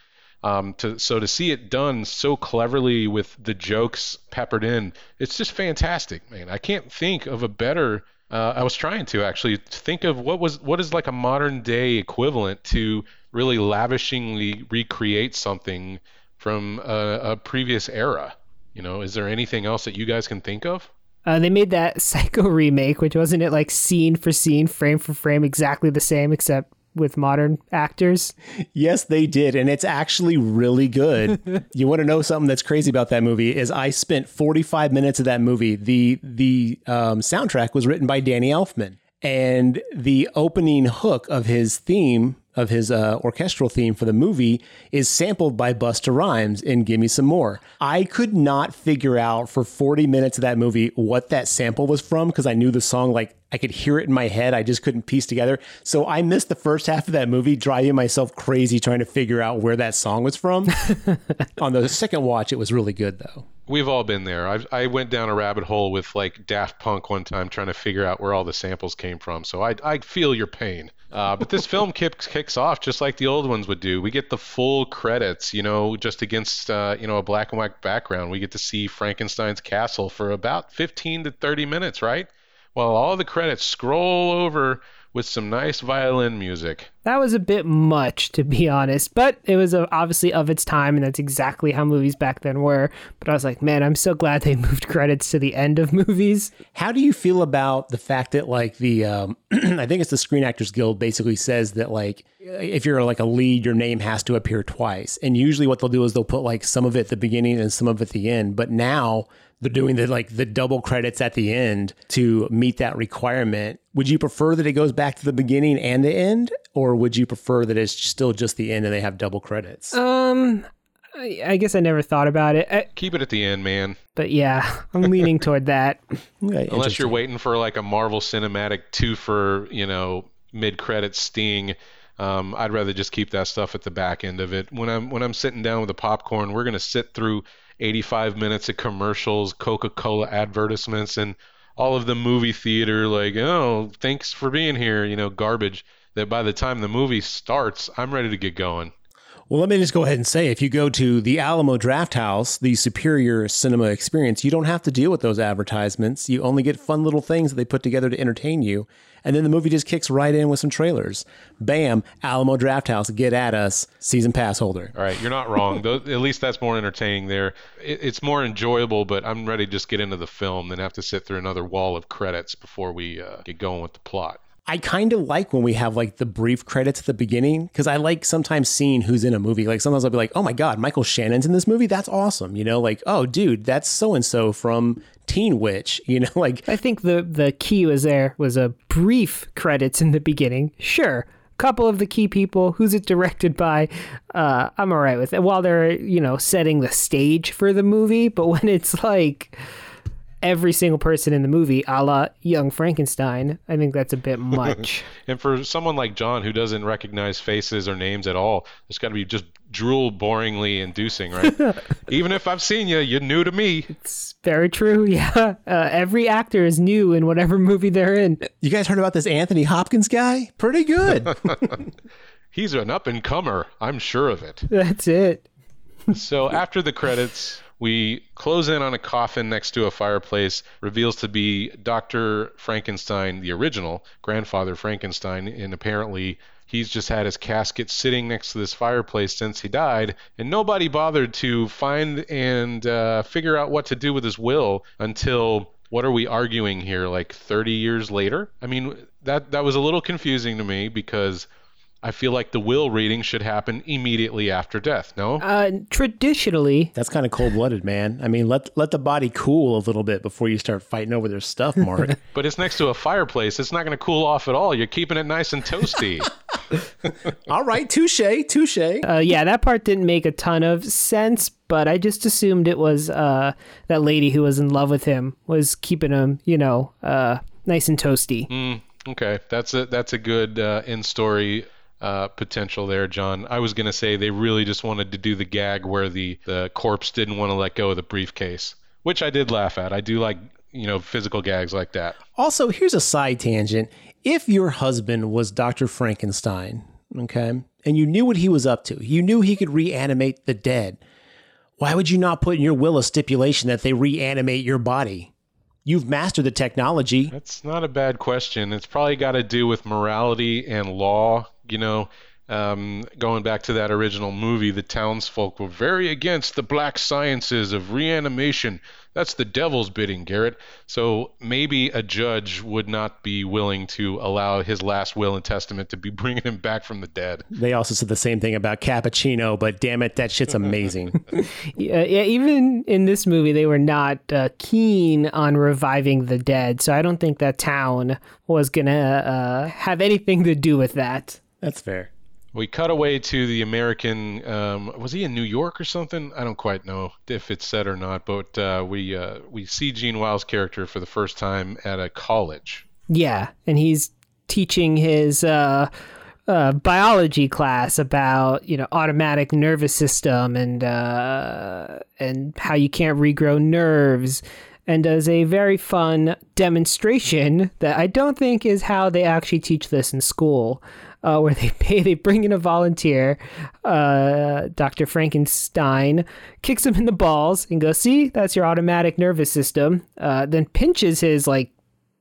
Um, to, so to see it done so cleverly with the jokes peppered in, it's just fantastic, man. I can't think of a better. Uh, I was trying to actually think of what was what is like a modern day equivalent to really lavishingly recreate something from a, a previous era. You know, is there anything else that you guys can think of? Uh, they made that Psycho remake, which wasn't it like scene for scene, frame for frame, exactly the same, except with modern actors. Yes, they did, and it's actually really good. you want to know something that's crazy about that movie? Is I spent 45 minutes of that movie. the The um, soundtrack was written by Danny Elfman, and the opening hook of his theme of his uh, orchestral theme for the movie is sampled by Busta Rhymes in Gimme Some More. I could not figure out for 40 minutes of that movie what that sample was from because I knew the song like I could hear it in my head. I just couldn't piece together. So I missed the first half of that movie, driving myself crazy trying to figure out where that song was from. On the second watch, it was really good though. We've all been there. I, I went down a rabbit hole with like Daft Punk one time trying to figure out where all the samples came from. So I, I feel your pain. Uh, but this film kicks, kicks off just like the old ones would do. We get the full credits, you know, just against, uh, you know, a black and white background. We get to see Frankenstein's castle for about 15 to 30 minutes, right? While all the credits scroll over with some nice violin music. That was a bit much, to be honest, but it was uh, obviously of its time, and that's exactly how movies back then were. But I was like, man, I'm so glad they moved credits to the end of movies. How do you feel about the fact that, like, the, um, I think it's the Screen Actors Guild basically says that, like, if you're like a lead, your name has to appear twice. And usually what they'll do is they'll put like some of it at the beginning and some of it at the end. But now they're doing the like the double credits at the end to meet that requirement. Would you prefer that it goes back to the beginning and the end, or would you prefer that it's still just the end and they have double credits? Um, I, I guess I never thought about it. I, Keep it at the end, man. but yeah, I'm leaning toward that. Okay, Unless you're waiting for like a Marvel Cinematic two for you know mid credit sting. Um, I'd rather just keep that stuff at the back end of it. When I'm when I'm sitting down with the popcorn, we're gonna sit through 85 minutes of commercials, Coca-Cola advertisements, and all of the movie theater like, oh, thanks for being here, you know, garbage. That by the time the movie starts, I'm ready to get going. Well, let me just go ahead and say if you go to the Alamo Drafthouse, the superior cinema experience, you don't have to deal with those advertisements. You only get fun little things that they put together to entertain you. And then the movie just kicks right in with some trailers. Bam, Alamo Drafthouse, get at us, season pass holder. All right, you're not wrong. Though, at least that's more entertaining there. It, it's more enjoyable, but I'm ready to just get into the film than have to sit through another wall of credits before we uh, get going with the plot. I kind of like when we have like the brief credits at the beginning because I like sometimes seeing who's in a movie. Like sometimes I'll be like, oh my God, Michael Shannon's in this movie. That's awesome. You know, like, oh, dude, that's so and so from Teen Witch. You know, like, I think the the key was there was a brief credits in the beginning. Sure, couple of the key people. Who's it directed by? Uh, I'm all right with it. While they're you know setting the stage for the movie, but when it's like every single person in the movie, a la Young Frankenstein, I think that's a bit much. And for someone like John who doesn't recognize faces or names at all, it's got to be just drool boringly inducing, right? Even if I've seen you, you're new to me. it's very true. Yeah. Uh, every actor is new in whatever movie they're in. You guys heard about this Anthony Hopkins guy? Pretty good. He's an up and comer. I'm sure of it. That's it. So after the credits, we close in on a coffin next to a fireplace, reveals to be Dr. Frankenstein, the original grandfather Frankenstein, and apparently he's just had his casket sitting next to this fireplace since he died, and nobody bothered to find and uh, figure out what to do with his will until what are we arguing here like 30 years later? I mean, that that was a little confusing to me because I feel like the will reading should happen immediately after death. No? Uh, traditionally, That's kind of cold blooded, man. I mean, let let the body cool a little bit before you start fighting over their stuff, Mark. But it's next to a fireplace. It's not going to cool off at all. You're keeping it nice and toasty. All right, touche, touche. uh, yeah, that part didn't make a ton of sense, but I just assumed it was uh, that lady who was in love with him was keeping him, you know, uh, nice and toasty. okay, that's a that's a good uh, in story uh, potential there, John. I was going to say they really just wanted to do the gag where the the corpse didn't want to let go of the briefcase, which I did laugh at. I do like you know physical gags like that. Also, here's a side tangent. If your husband was Dr. Frankenstein, okay, and you knew what he was up to, you knew he could reanimate the dead, why would you not put in your will a stipulation that they reanimate your body? You've mastered the technology. That's not a bad question. It's probably got to do with morality and law. You know, um, going back to that original movie, the townsfolk were very against the black sciences of reanimation. That's the devil's bidding, Garrett. So maybe a judge would not be willing to allow his last will and testament to be bringing him back from the dead. They also said the same thing about cappuccino, but damn it, that shit's amazing. Yeah, yeah, even in this movie, they were not uh, keen on reviving the dead, so I don't think that town was gonna uh, have anything to do with that. That's fair. We cut away to the American. Um, was he in New York or something? I don't quite know if it's said or not, but uh, we uh, we see Gene Wilder's character for the first time at a college. Yeah, and he's teaching his uh, uh, biology class about you know automatic nervous system and uh, and how you can't regrow nerves, and does a very fun demonstration that I don't think is how they actually teach this in school. Uh, where they pay, they bring in a volunteer, uh, Dr. Frankenstein, kicks him in the balls and goes, "See, that's your automatic nervous system." Uh, then pinches his like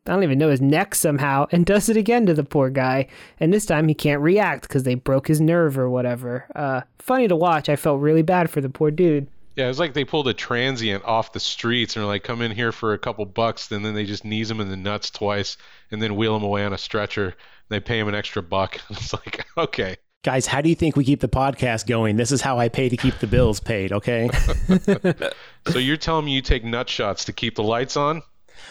I don't even know his neck somehow and does it again to the poor guy. And this time he can't react because they broke his nerve or whatever. Uh, funny to watch. I felt really bad for the poor dude. Yeah, it was like they pulled a transient off the streets and were like, come in here for a couple bucks, and then they just knees him in the nuts twice and then wheel him away on a stretcher. They pay him an extra buck. It's like, okay. Guys, how do you think we keep the podcast going? This is how I pay to keep the bills paid, okay? So you're telling me you take nut shots to keep the lights on?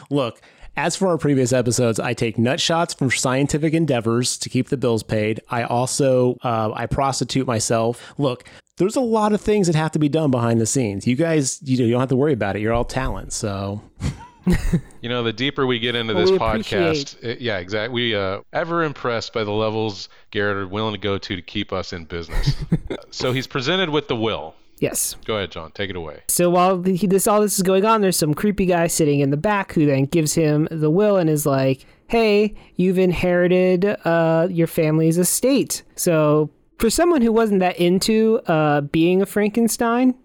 Look, as for our previous episodes, I take nut shots from scientific endeavors to keep the bills paid. I also uh, I prostitute myself. Look, there's a lot of things that have to be done behind the scenes. You guys, you, know, you don't have to worry about it. You're all talent. So You know, the deeper we get into Well, this podcast, it, yeah, exactly. We uh, ever impressed by the levels Garrett are willing to go to to keep us in business. so he's presented with the will. Yes. Go ahead, John. Take it away. So while the, this all this is going on, there's some creepy guy sitting in the back who then gives him the will and is like, "Hey, you've inherited uh, your family's estate." So for someone who wasn't that into uh, being a Frankenstein,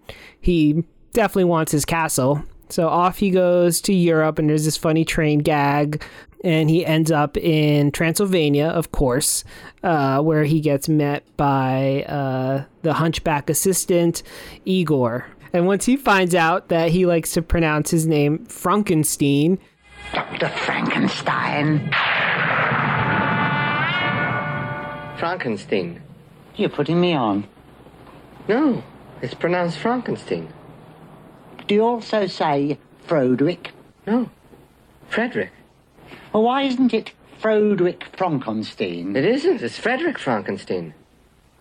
he definitely wants his castle. So off he goes to Europe, and there's this funny train gag, and he ends up in Transylvania, of course, uh, where he gets met by uh, the hunchback assistant, Igor. And once he finds out that he likes to pronounce his name Frankenstein, Dr. Frankenstein. Frankenstein. You're putting me on. No, it's pronounced Frankenstein. Do you also say Froderick? No, Frederick. Well, why isn't it Froderick Frankenstein? It isn't. It's Frederick Frankenstein.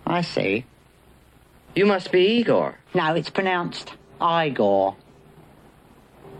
I see. You must be Igor. No, it's pronounced Igor.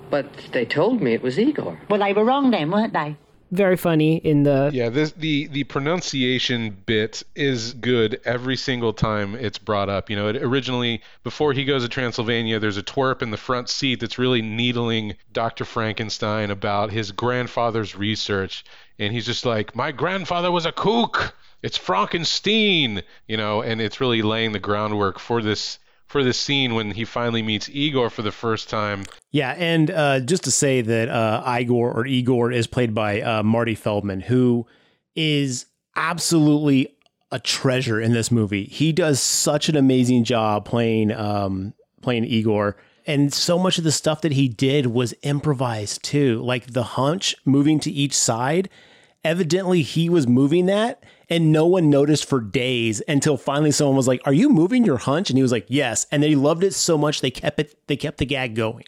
But they told me it was Igor. Well, they were wrong then, weren't they? Very funny in the Yeah, this the the pronunciation bit is good every single time it's brought up. You know, it, originally before he goes to Transylvania, there's a twerp in the front seat that's really needling Dr. Frankenstein about his grandfather's research, and he's just like, "My grandfather was a kook. It's Frankenstein." You know, and it's really laying the groundwork for this for the scene when he finally meets Igor for the first time. Yeah, and uh, just to say that uh, Igor or Igor is played by uh, Marty Feldman, who is absolutely a treasure in this movie. He does such an amazing job playing um, playing Igor. And so much of the stuff that he did was improvised too. Like the hunch moving to each side, evidently he was moving that and no one noticed for days until finally someone was like, "Are you moving your hunch?" and he was like, "Yes." And they loved it so much they kept it they kept the gag going.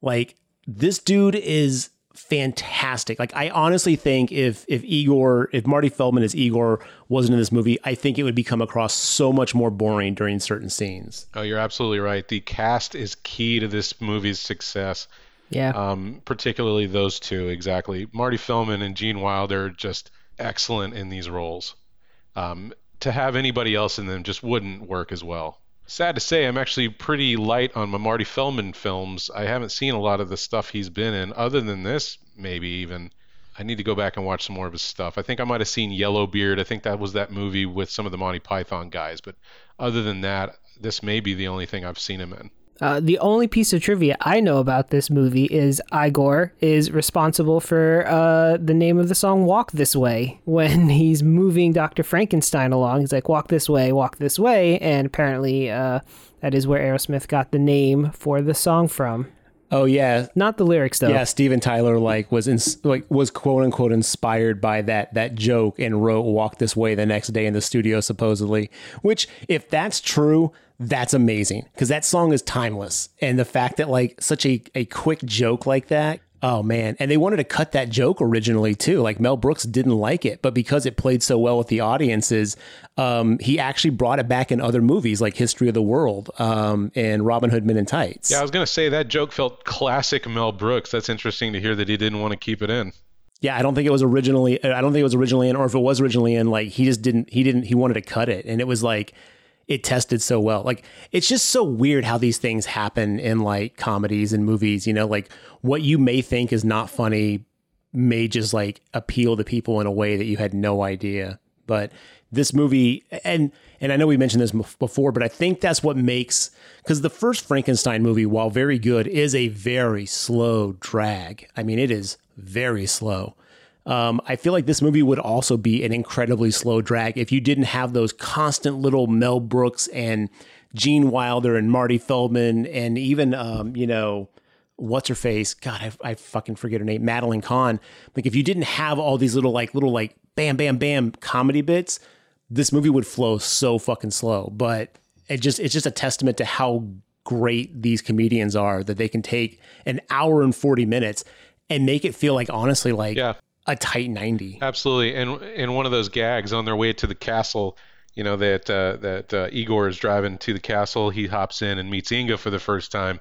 Like this dude is fantastic. Like I honestly think if if Igor, if Marty Feldman as Igor wasn't in this movie, I think it would become across so much more boring during certain scenes. Oh, you're absolutely right. The cast is key to this movie's success. Yeah. Um, particularly those two, exactly. Marty Feldman and Gene Wilder are just excellent in these roles. Um, to have anybody else in them just wouldn't work as well. Sad to say, I'm actually pretty light on my Marty Feldman films. I haven't seen a lot of the stuff he's been in, other than this, maybe even. I need to go back and watch some more of his stuff. I think I might have seen Yellowbeard. I think that was that movie with some of the Monty Python guys. But other than that, this may be the only thing I've seen him in. Uh, the only piece of trivia I know about this movie is Igor is responsible for uh, the name of the song Walk This Way. When he's moving Dr. Frankenstein along, he's like, Walk this way, walk this way. And apparently, uh, that is where Aerosmith got the name for the song from. Oh yeah, Not the lyrics, though. yeah. Steven Tyler like was in, like was quote unquote inspired by that that joke and wrote "Walk This Way" the next day in the studio supposedly. Which, if that's true, that's amazing because that song is timeless. And the fact that like such a a quick joke like that. Oh man, and they wanted to cut that joke originally too. Like Mel Brooks didn't like it, but because it played so well with the audiences, um, he actually brought it back in other movies like History of the World um, and Robin Hood Men in Tights. Yeah, I was going to say that joke felt classic Mel Brooks. That's interesting to hear that he didn't want to keep it in. Yeah, I don't think it was originally. I don't think it was originally in, or if it was originally in, like he just didn't. He didn't. He wanted to cut it, and it was like it tested so well. Like it's just so weird how these things happen in like comedies and movies. You know, like what you may think is not funny may just like appeal to people in a way that you had no idea. But this movie, and and I know we mentioned this before, but I think that's what makes because the first Frankenstein movie, while very good, is a very slow drag. I mean, it is very slow. Um, I feel like this movie would also be an incredibly slow drag if you didn't have those constant little Mel Brooks and Gene Wilder and Marty Feldman and even um, you know what's her face? God, I, I fucking forget her name, Madeline Kahn. Like if you didn't have all these little like little like bam bam bam comedy bits, this movie would flow so fucking slow. But it just it's just a testament to how great these comedians are that they can take an hour and 40 minutes and make it feel like honestly like Yeah. A tight 90. Absolutely, and in one of those gags on their way to the castle, you know that uh, that uh, Igor is driving to the castle. He hops in and meets Inga for the first time.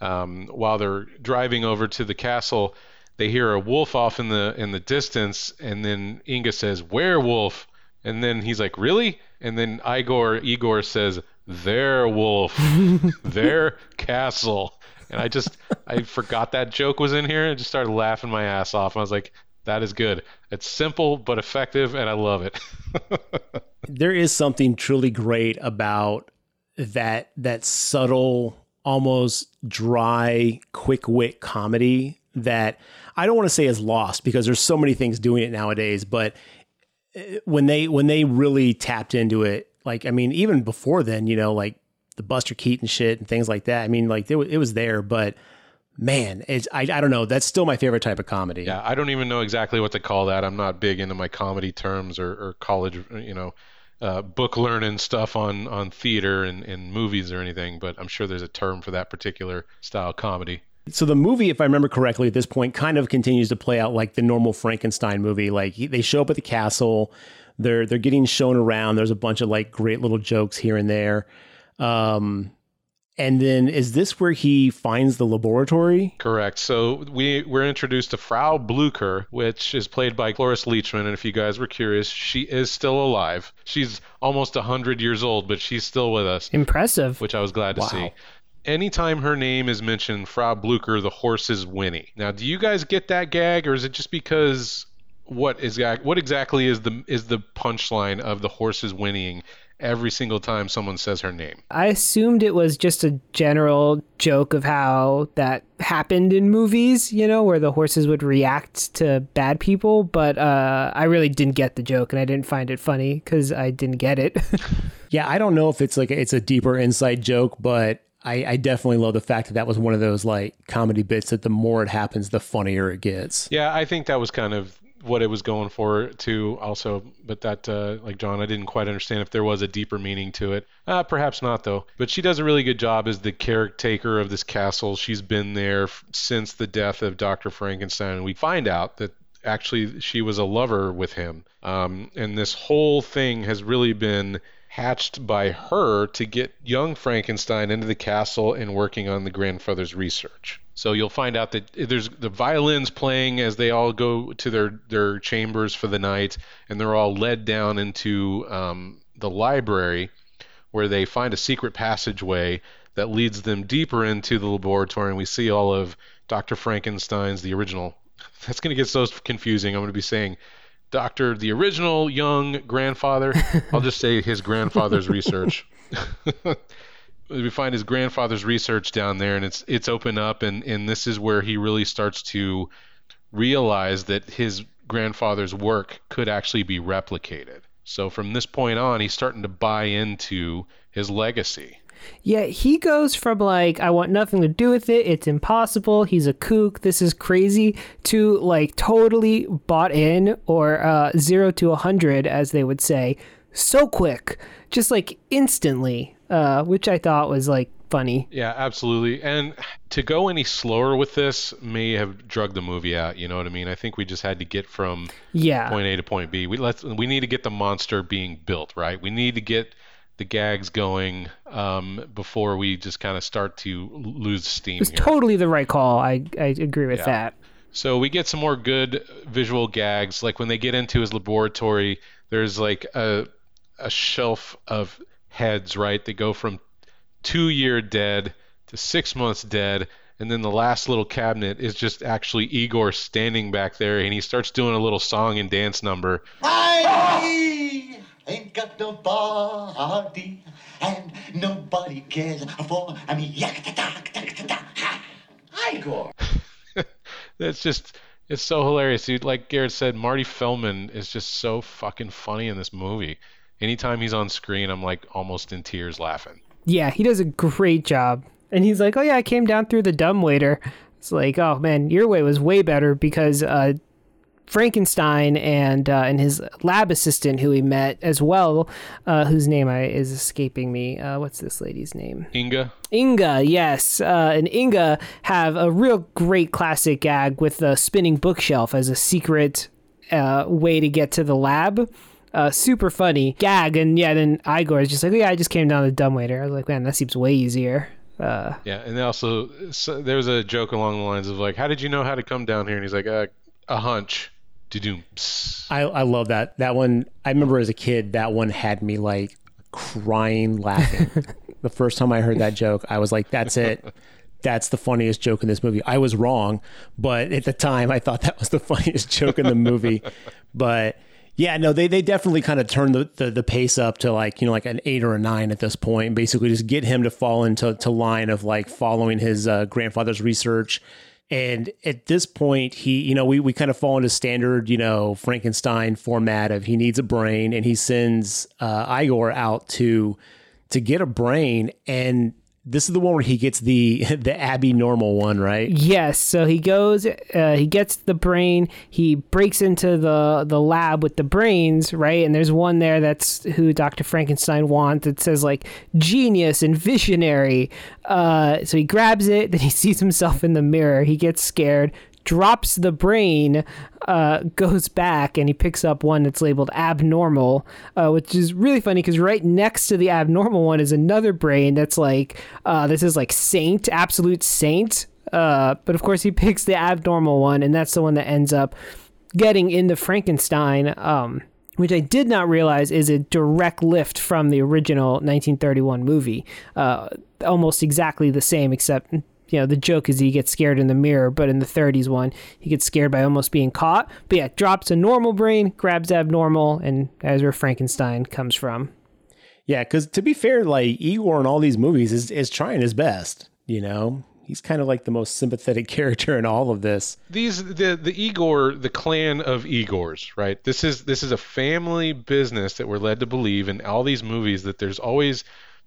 Um, while they're driving over to the castle, they hear a wolf off in the in the distance, and then Inga says, "Werewolf," and then he's like, "Really?" And then Igor Igor says, "Their wolf, their castle." And I just I forgot that joke was in here and just started laughing my ass off. I was like, that is good. It's simple but effective, and I love it. there is something truly great about that that subtle almost dry quick wit comedy that I don't want to say is lost because there's so many things doing it nowadays but uh, when they when they really tapped into it like I mean even before then you know like the Buster Keaton shit and things like that I mean like it was there but man it's I, I don't know that's still my favorite type of comedy yeah, I don't even know exactly what to call that. I'm not big into my comedy terms or, or college, you know, uh, book learning stuff on on theater and, and movies or anything. But I'm sure there's a term for that particular style comedy. So the movie, if I remember correctly, at this point, kind of continues to play out like the normal Frankenstein movie. Like they show up at the castle, they're they're getting shown around. There's a bunch of like great little jokes here and there, um, And then is this where he finds the laboratory? Correct. So we we're introduced to Frau Blucher, which is played by Cloris Leachman, and if you guys were curious, she is still alive. She's almost hundred years old, but she's still with us, Impressive. which I was glad to Wow. see. Anytime her name is mentioned, Frau Blucher, the horse is Winnie. Now, do you guys get that gag, or is it just because what is what exactly is the is the punchline of the horse is whinnying every single time someone says her name? I assumed it was just a general joke of how that happened in movies, you know, where the horses would react to bad people. But uh, I really didn't get the joke, and I didn't find it funny because I didn't get it. Yeah, I don't know if it's like it's a deeper inside joke, but I, I definitely love the fact that that was one of those like comedy bits that the more it happens, the funnier it gets. Yeah, I think that was kind of what it was going for too. Also, but that uh, like John, I didn't quite understand if there was a deeper meaning to it. Uh, perhaps not though. But she does a really good job as the caretaker of this castle. She's been there f- since the death of Dr. Frankenstein, and we find out that actually she was a lover with him. Um, and this whole thing has really been hatched by her to get young Frankenstein into the castle and working on the grandfather's research. So you'll find out that there's the violins playing as they all go to their their chambers for the night, and they're all led down into um, the library, where they find a secret passageway that leads them deeper into the laboratory, and we see all of Dr. Frankenstein's the original. That's going to get so confusing. I'm going to be saying Doctor, the original young grandfather. I'll just say his grandfather's research. we find his grandfather's research down there, and it's it's open up, and and this is where he really starts to realize that his grandfather's work could actually be replicated. So from this point on, he's starting to buy into his legacy. Yeah, he goes from like, I want nothing to do with it, it's impossible, he's a kook, this is crazy, to like totally bought in, or uh, zero to a hundred, as they would say, so quick, just like instantly, uh, which I thought was like funny. Yeah, absolutely. And to go any slower with this may have drugged the movie out. You know what I mean? I think we just had to get from Yeah. point A to point B. We let's we need to get the monster being built, right? We need to get the gags going um, before we just kind of start to lose steam It's totally the right call. I, I agree with Yeah. that. So we get some more good visual gags, like when they get into his laboratory. There's like a a shelf of heads, right? They go from two year dead to six months dead, and then the last little cabinet is just actually Igor standing back there, and he starts doing a little song and dance number. I ain't got no body, and nobody cares for me. Yak-ta-ta-ta-ta-ta. Igor. That's just it's so hilarious, dude. Like Garrett said, Marty Feldman is just so fucking funny in this movie. Anytime he's on screen, I'm like almost in tears laughing. Yeah, he does a great job. And he's like, "Oh yeah, I came down through the dumb waiter." It's like, "Oh man, your way was way better because uh, Frankenstein and uh, and his lab assistant, who he met as well, uh, whose name I, is escaping me. Uh, what's this lady's name? Inga, Inga, yes. Uh, and Inga have a real great classic gag with the spinning bookshelf as a secret uh, way to get to the lab. Uh, super funny gag. And yeah, then Igor is just like, oh, yeah, I just came down the dumbwaiter. I was like, man, that seems way easier. Uh, Yeah, and also so, there was a joke along the lines of like, "How did you know how to come down here?" And he's like, uh, "A hunch." Doom. I, I love that. That one, I remember as a kid, that one had me like crying laughing. the first time I heard that joke, I was like, that's it. That's the funniest joke in this movie. I was wrong, but at the time, I thought that was the funniest joke in the movie. But yeah, no, they, they definitely kind of turned the, the, the pace up to like, you know, like an eight or a nine at this point. Basically, just get him to fall into to line of like following his uh, grandfather's research. And at this point, he, you know, we, we kind of fall into standard, you know, Frankenstein format of he needs a brain and he sends uh, Igor out to to get a brain. And this is the one where he gets the the Abby normal one, right? yes. So he goes, uh, he gets the brain, he breaks into the, the lab with the brains, right? And there's one there that's who Dr. Frankenstein wants. It says like genius and visionary. Uh, so he grabs it, then he sees himself in the mirror. He gets scared, drops the brain, uh, goes back, and he picks up one that's labeled abnormal, uh, which is really funny because right next to the abnormal one is another brain that's like, uh, this is like Saint, absolute Saint. Uh, but of course, he picks the abnormal one, and that's the one that ends up getting into Frankenstein. Um, which I did not realize is a direct lift from the original 1931 movie. Uh, almost exactly the same, except you know the joke is he gets scared in the mirror, but in the 30s one he gets scared by almost being caught. But yeah, drops a normal brain, grabs abnormal, and that's where Frankenstein comes from. Yeah, because to be fair, like Igor in all these movies is is trying his best. You know, he's kind of like the most sympathetic character in all of this. These the the Igor, the clan of Igors, right? This is this is a family business that we're led to believe in all these movies that there's always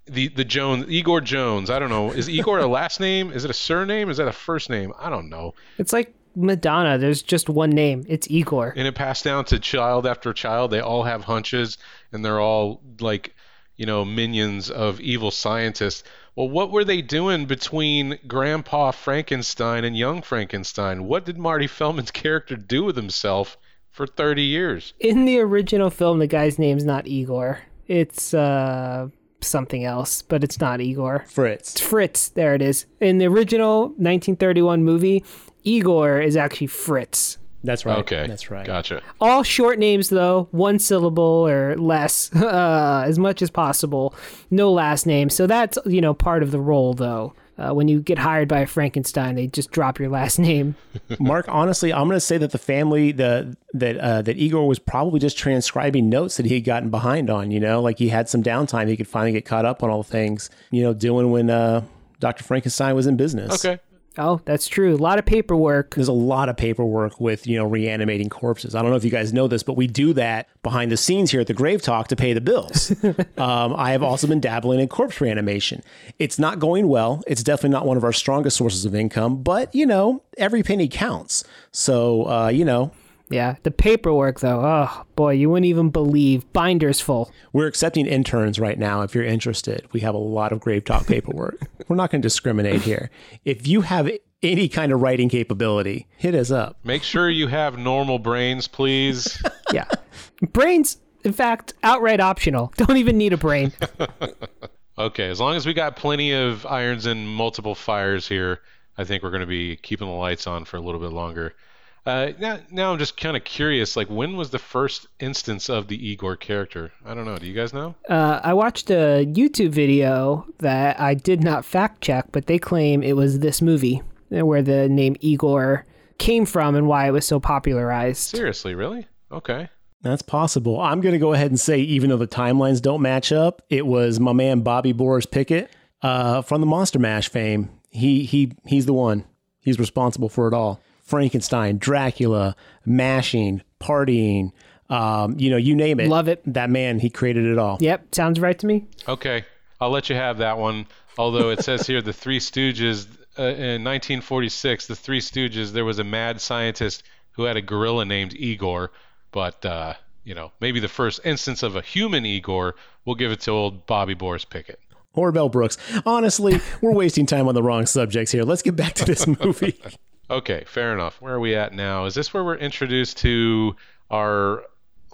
the the Jones Igor Jones. I don't know. Is Igor a last name? Is it a surname? Is that a first name? I don't know. It's like Madonna. There's just one name. It's Igor. And it passed down to child after child. They all have hunches, and they're all like, you know, minions of evil scientists. Well, what were they doing between Grandpa Frankenstein and Young Frankenstein? What did Marty Feldman's character do with himself for 30 years? In the original film, the guy's name's not Igor. It's uh something else, but it's not Igor. Fritz. It's Fritz. There it is. In the original 1931 movie, Igor is actually Fritz. That's right. Okay. That's right. Gotcha. All short names, though, one syllable or less, uh, as much as possible. No last name. So that's, you know, part of the role, though. Uh, when you get hired by a Frankenstein, they just drop your last name. Mark, honestly, I'm going to say that the family, the that uh, that Igor was probably just transcribing notes that he had gotten behind on. You know, like he had some downtime, he could finally get caught up on all the things. You know, doing when uh, Dr. Frankenstein was in business. Okay. Oh, that's true. A lot of paperwork. There's a lot of paperwork with, you know, reanimating corpses. I don't know if you guys know this, but we do that behind the scenes here at the GraveTalk to pay the bills. um, I have also been dabbling in corpse reanimation. It's not going well. It's definitely not one of our strongest sources of income, but, you know, every penny counts. So, uh, you know, Yeah, the paperwork, though. Oh, boy, you wouldn't even believe. Binders full. we're accepting interns right now if you're interested. We have a lot of GraveTalk paperwork. we're not going to discriminate here. If you have any kind of writing capability, hit us up. Make sure you have normal brains, please. Yeah. Brains, in fact, outright optional. Don't even need a brain. okay, as long as we got plenty of irons and multiple fires here, I think we're going to be keeping the lights on for a little bit longer. Uh, now, now I'm just kind of curious. Like, when was the first instance of the Igor character? I don't know. Do you guys know? Uh, I watched a YouTube video that I did not fact check, but they claim it was this movie uh, where the name Igor came from and why it was so popularized. Seriously, really? Okay. That's possible. I'm going to go ahead and say, even though the timelines don't match up, it was my man Bobby Boris Pickett uh, from the Monster Mash fame. He he he's the one. He's responsible for it all. Frankenstein, Dracula, mashing, partying, um, you know, you name it. Love it. That man, he created it all. Yep, sounds right to me. Okay. I'll let you have that one. Although it says here the Three Stooges uh, in 1946, the Three Stooges, there was a mad scientist who had a gorilla named Igor, but uh, you know, maybe the first instance of a human Igor, we'll give it to old Bobby Boris Pickett. Or Mel Brooks. Honestly, we're wasting time on the wrong subjects here. Let's get back to this movie. Okay, fair enough. Where are we at now? Is this where we're introduced to our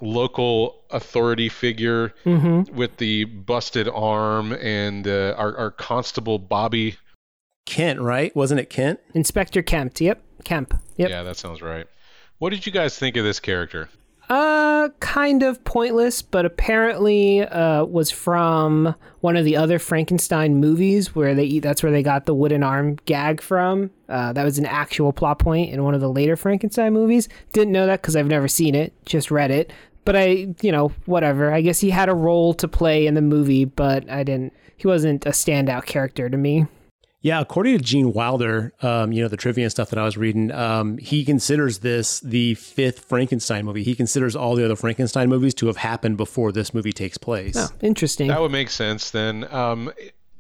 local authority figure with the busted arm and uh, our, our constable Bobby? Kent, right? Wasn't it Kent? Inspector Kemp. Yep, Kemp. Yep. Yeah, that sounds right. What did you guys think of this character? Uh, kind of pointless, but apparently uh, was from one of the other Frankenstein movies where they eat that's where they got the wooden arm gag from. Uh, that was an actual plot point in one of the later Frankenstein movies. Didn't know that because I've never seen it, just read it. But I, you know, whatever. I guess he had a role to play in the movie, but I didn't. He wasn't a standout character to me. Yeah, according to Gene Wilder, um, you know, the trivia and stuff that I was reading, um, he considers this the fifth Frankenstein movie. He considers all the other Frankenstein movies to have happened before this movie takes place. Oh, interesting. That would make sense then. Um,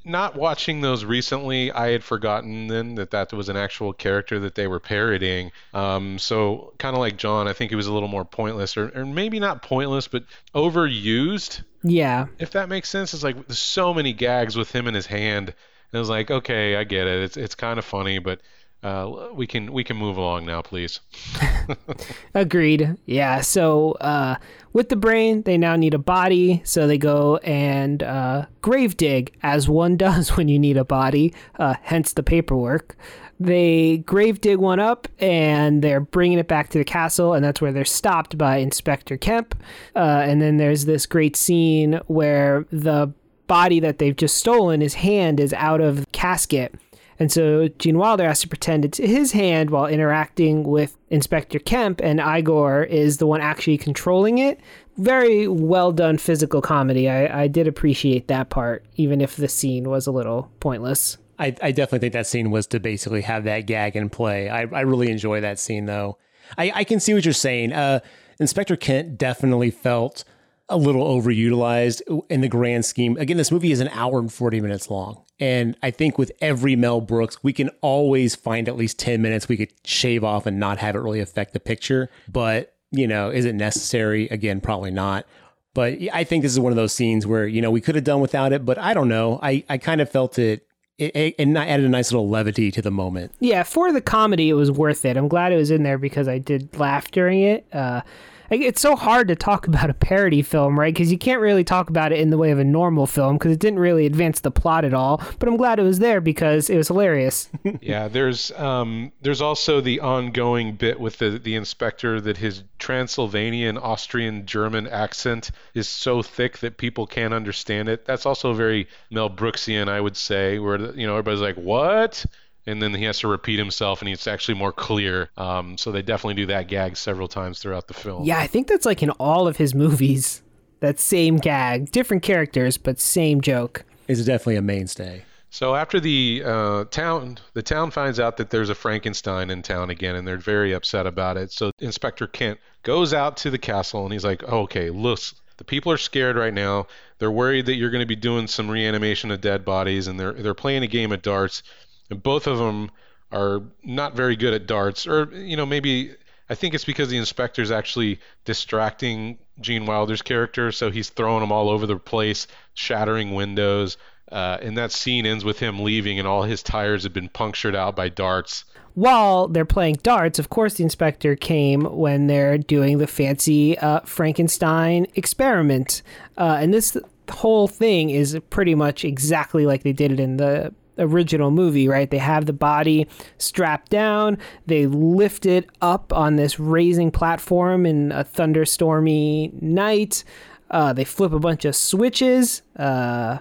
not watching those recently, I had forgotten then that that was an actual character that they were parodying. Um, so kind of like John, I think it was a little more pointless, or, or maybe not pointless, but overused. yeah. If that makes sense, it's like so many gags with him in his hand, and it was like, okay, I get it. It's it's kind of funny, but uh, we can we can move along now, please. Agreed. Yeah. So uh, with the brain, they now need a body. So they go and uh, grave dig, as one does when you need a body. Uh, hence the paperwork. They grave dig one up and they're bringing it back to the castle, and that's where they're stopped by Inspector Kemp. Uh, and then there's this great scene where the body that they've just stolen, his hand is out of the casket. And so Gene Wilder has to pretend it's his hand while interacting with Inspector Kemp, and Igor is the one actually controlling it. Very well done physical comedy. I, I did appreciate that part, even if the scene was a little pointless. I, I definitely think that scene was to basically have that gag in play. I, I really enjoy that scene though. I, I can see what you're saying. Uh, Inspector Kent definitely felt a little overutilized in the grand scheme. Again, this movie is an hour and 40 minutes long. And I think with every Mel Brooks, we can always find at least 10 minutes we could shave off and not have it really affect the picture. But, you know, is it necessary? Again, probably not. But I think this is one of those scenes where, you know, we could have done without it, but I don't know. I, I kind of felt it it, it, it added a nice little levity to the moment. Yeah, for the comedy, it was worth it. I'm glad it was in there because I did laugh during it. Uh, it's so hard to talk about a parody film, right? Because you can't really talk about it in the way of a normal film because it didn't really advance the plot at all. But I'm glad it was there because it was hilarious. yeah, there's um, there's also the ongoing bit with the the inspector that his Transylvanian, Austrian, German accent is so thick that people can't understand it. That's also very Mel Brooksian, I would say, where you know everybody's like, "What?" And then he has to repeat himself and it's actually more clear. Um, so they definitely do that gag several times throughout the film. Yeah i think that's like in all of his movies that same gag. Different characters but same joke. Is definitely a mainstay. So after the uh, town the town finds out that there's a frankenstein in town again and they're very upset about it. So inspector kent goes out to the castle and he's like oh, okay look the people are scared right now. They're worried that you're going to be doing some reanimation of dead bodies and they're they're playing a game of darts and both of them are not very good at darts, or you know maybe I think it's because the inspector's actually distracting Gene Wilder's character, so he's throwing them all over the place, shattering windows. Uh, and that scene ends with him leaving, and all his tires have been punctured out by darts. While they're playing darts, of course, the inspector came when they're doing the fancy uh, Frankenstein experiment. Uh, and this whole thing is pretty much exactly like they did it in the original movie, right? They have the body strapped down, they lift it up on this raising platform in a thunderstormy night. Uh, they flip a bunch of switches, uh,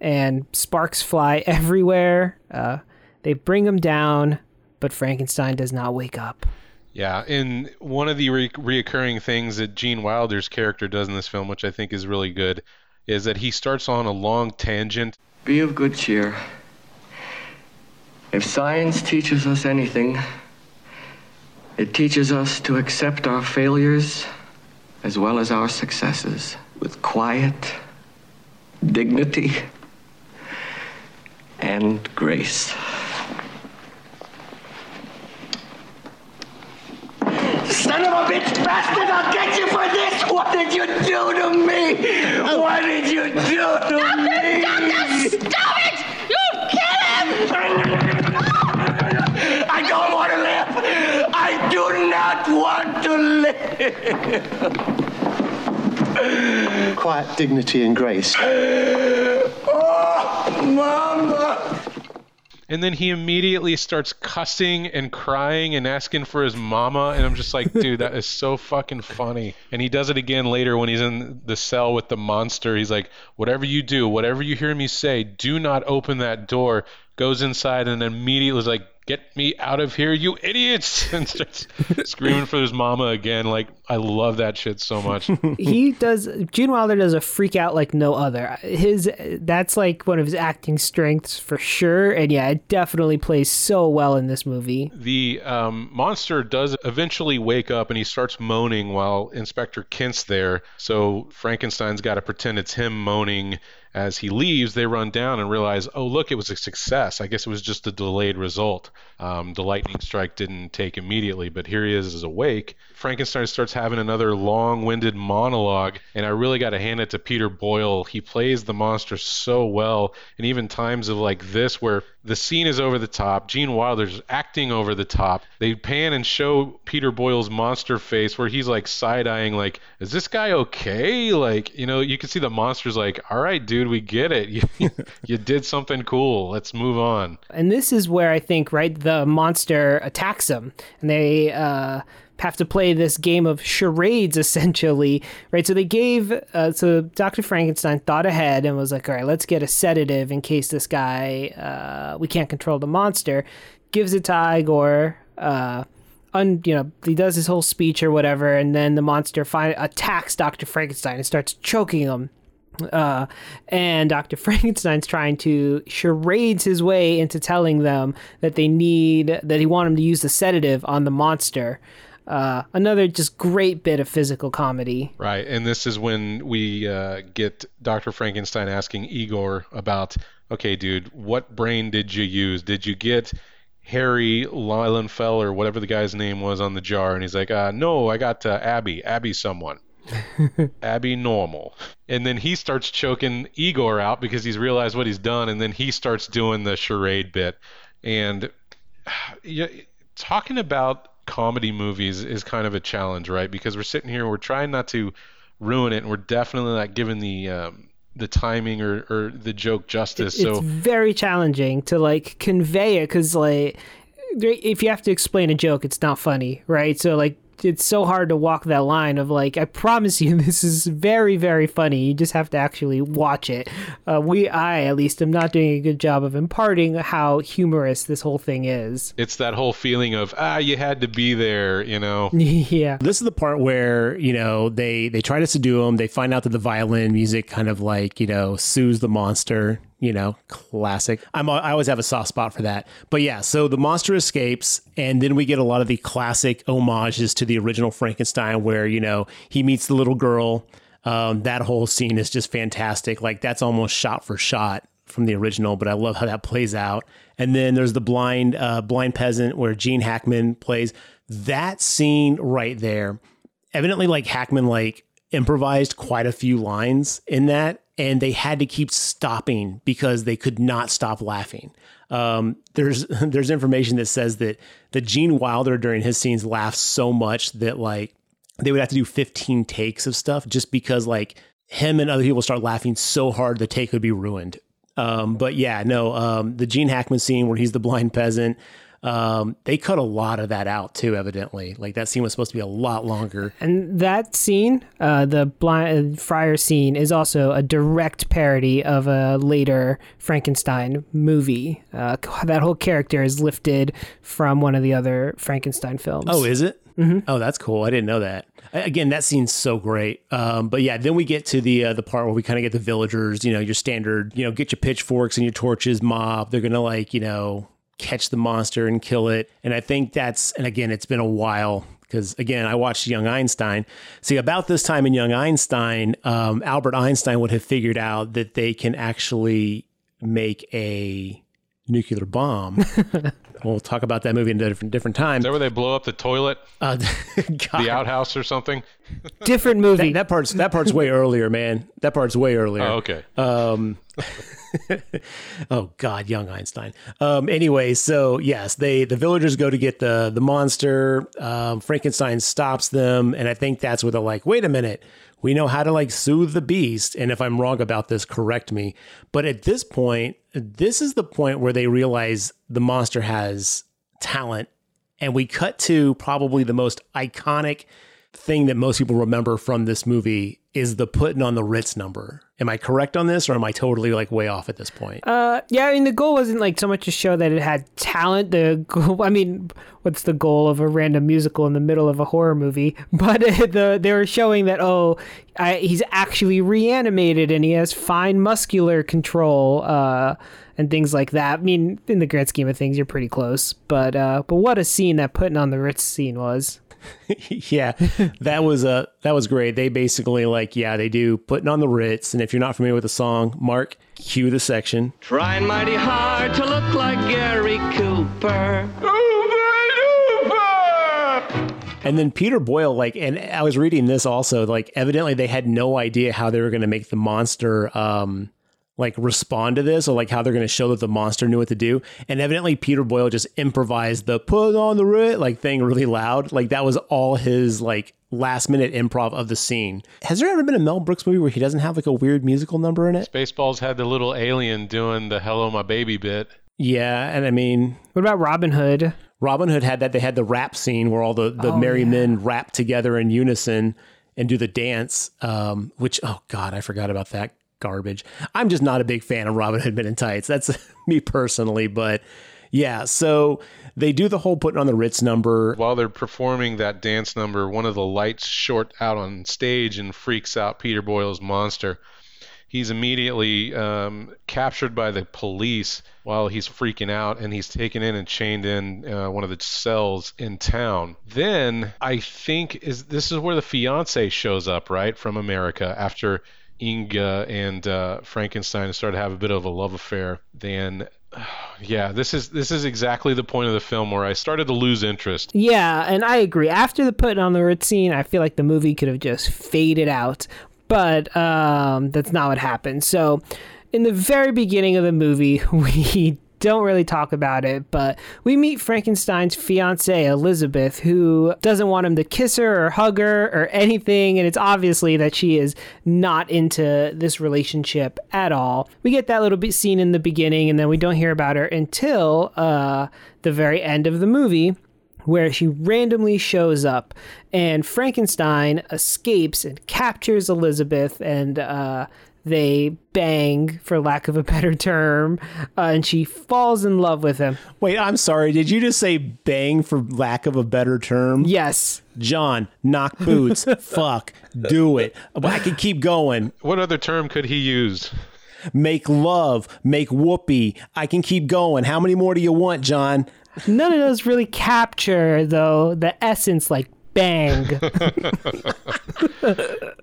and sparks fly everywhere. Uh, they bring him down, but Frankenstein does not wake up. Yeah, and one of the re- reoccurring things that Gene Wilder's character does in this film, which I think is really good, is that he starts on a long tangent. Be of good cheer. If science teaches us anything, it teaches us to accept our failures as well as our successes with quiet, dignity, and grace. Son of a bitch bastard, I'll get you for this! What did you do to me? What did you do to stop me? It, stop it! Quiet dignity and grace. Oh, Mama. And then he immediately starts cussing and crying and asking for his mama. And I'm just like, dude, that is so fucking funny. And he does it again later when he's in the cell with the monster. He's like, whatever you do, whatever you hear me say, do not open that door. Goes inside and immediately is like, get me out of here, you idiots! And starts screaming for his mama again. Like, I love that shit so much. he does, Gene Wilder does a freak out like no other. His, that's like one of his acting strengths for sure. And yeah, it definitely plays so well in this movie. The um, monster does eventually wake up and he starts moaning while Inspector Kent's there. So Frankenstein's got to pretend it's him moaning as he leaves, they run down and realize, oh, look, it was a success. I guess it was just a delayed result. Um, the lightning strike didn't take immediately, but here he is, is awake. Frankenstein starts having another long winded monologue, and I really got to hand it to Peter Boyle. He plays the monster so well, and even times of like this where the scene is over the top, Gene Wilder's acting over the top. They pan and show Peter Boyle's monster face where he's like side eyeing, like, is this guy okay? Like, you know, you can see the monster's like, all right, dude, we get it. You, you did something cool. Let's move on. And this is where I think, right, the monster attacks him, and they, uh, have to play this game of charades essentially, right? So they gave, uh, so Dr. Frankenstein thought ahead and was like, all right, let's get a sedative in case this guy, uh, we can't control the monster. Gives it to Igor, uh, un, you know, he does his whole speech or whatever, and then the monster find, attacks Dr. Frankenstein and starts choking him. Uh, and Dr. Frankenstein's trying to charades his way into telling them that they need, that he want him to use the sedative on the monster. Uh, another just great bit of physical comedy. Right, and this is when we uh, get Dr. Frankenstein asking Igor about, okay, dude, what brain did you use? Did you get Harry Lilienfeld or whatever the guy's name was on the jar? And he's like, uh, no, I got uh, Abby, Abby someone. Abby normal. And then he starts choking Igor out because he's realized what he's done, and then he starts doing the charade bit. And yeah, talking about comedy movies is kind of a challenge, right? Because we're sitting here, we're trying not to ruin it, and we're definitely not giving the um, the timing or, or the joke justice. It's so very challenging to like convey it because like if you have to explain a joke, it's not funny, right? So like it's so hard to walk that line of like I promise you this is very very funny. You just have to actually watch it. Uh, we I at least am not doing a good job of imparting how humorous this whole thing is. it's that whole feeling of ah, you had to be there, you know. yeah. This is the part where you know they they try to subdue him. They find out that the violin music kind of like you know soothes the monster. You know, classic. I'm I always have a soft spot for that. But yeah, so the monster escapes, and then we get a lot of the classic homages to the original Frankenstein, where you know he meets the little girl. Um, that whole scene is just fantastic. Like that's almost shot for shot from the original, but I love how that plays out. And then there's the blind uh, blind peasant where Gene Hackman plays that scene right there. Evidently, like Hackman like improvised quite a few lines in that, and they had to keep stopping because they could not stop laughing. Um, there's there's information that says that that Gene Wilder during his scenes laughed so much that like they would have to do 15 takes of stuff just because like him and other people start laughing so hard the take would be ruined. Um, but yeah, no, um, the Gene Hackman scene where he's the blind peasant, um, they cut a lot of that out too, evidently. Like that scene was supposed to be a lot longer. And that scene, uh, the blind friar scene, is also a direct parody of a later Frankenstein movie. Uh, that whole character is lifted from one of the other Frankenstein films. Oh, is it? Mm-hmm. Oh, that's cool. I didn't know that. Again, that scene's so great. Um, but yeah, then we get to the uh, the part where we kind of get the villagers. You know, your standard. You know, get your pitchforks and your torches. Mob. They're gonna like you know catch the monster and kill it. And I think that's. And again, it's been a while because again, I watched Young Einstein. See, about this time in Young Einstein, um, Albert Einstein would have figured out that they can actually make a nuclear bomb. we'll talk about that movie in a different different time. Is that where they blow up the toilet, Uh, the outhouse, or something? different movie. that, that part's that part's way earlier, man. That part's way earlier. Oh, okay. Um, oh God, young Einstein. Um, anyway, so yes, they the villagers go to get the the monster. Um, Frankenstein stops them, and I think that's where they're like, "Wait a minute, we know how to like soothe the beast." And if I'm wrong about this, correct me. But at this point, this is the point where they realize the monster has talent, and we cut to probably the most iconic thing that most people remember from this movie is the putting on the Ritz number. Am I correct on this, or am I totally like way off at this point? Uh, yeah, I mean, the goal wasn't like so much to show that it had talent. The goal, I mean, what's the goal of a random musical in the middle of a horror movie? But the they were showing that oh, I, he's actually reanimated and he has fine muscular control. Uh, and things like that. I mean, in the grand scheme of things, you're pretty close. But uh, but what a scene that putting on the Ritz scene was. yeah, that was uh, that was great. They basically like, yeah, they do putting on the Ritz, and if you're not familiar with the song, Mark, cue the section. Trying mighty hard to look like Gary Cooper. And then Peter Boyle, like, and I was reading this also, like, evidently they had no idea how they were going to make the monster, um, like respond to this or like how they're going to show that the monster knew what to do. And evidently Peter Boyle just improvised the put on the rit like thing really loud. Like that was all his like last minute improv of the scene. Has there ever been a Mel Brooks movie where he doesn't have like a weird musical number in it? Spaceballs had the little alien doing the hello my baby bit. Yeah, and I mean, what about Robin Hood? Robin Hood had that. They had the rap scene where all the, the oh, merry yeah. men rap together in unison and do the dance. Um, which oh god, I forgot about that garbage. I'm just not a big fan of Robin Hood Men in Tights. That's me personally, but yeah. So they do the whole putting on the Ritz number. While they're performing that dance number, one of the lights short out on stage and freaks out Peter Boyle's monster. He's immediately um, captured by the police while he's freaking out, and he's taken in and chained in uh, one of the cells in town. Then I think is this is where the fiance shows up, right, from America after Inga and uh, Frankenstein started to have a bit of a love affair, then yeah, this is this is exactly the point of the film where I started to lose interest. Yeah, and I agree. After the putting on the Ritz scene, I feel like the movie could have just faded out, but um, that's not what happened. So, in the very beginning of the movie, we don't really talk about it, but we meet Frankenstein's fiancee, Elizabeth, who doesn't want him to kiss her or hug her or anything. And it's obviously that she is not into this relationship at all. We get that little bit scene in the beginning, and then we don't hear about her until uh, the very end of the movie where she randomly shows up and Frankenstein escapes and captures Elizabeth and uh, they bang, for lack of a better term, uh, and she falls in love with him. Wait, I'm sorry. Did you just say bang for lack of a better term? Yes. John, knock boots. Fuck, do it. I can keep going. What other term could he use? Make love, make whoopee. I can keep going. How many more do you want, John? None of those really capture, though, the essence like bang.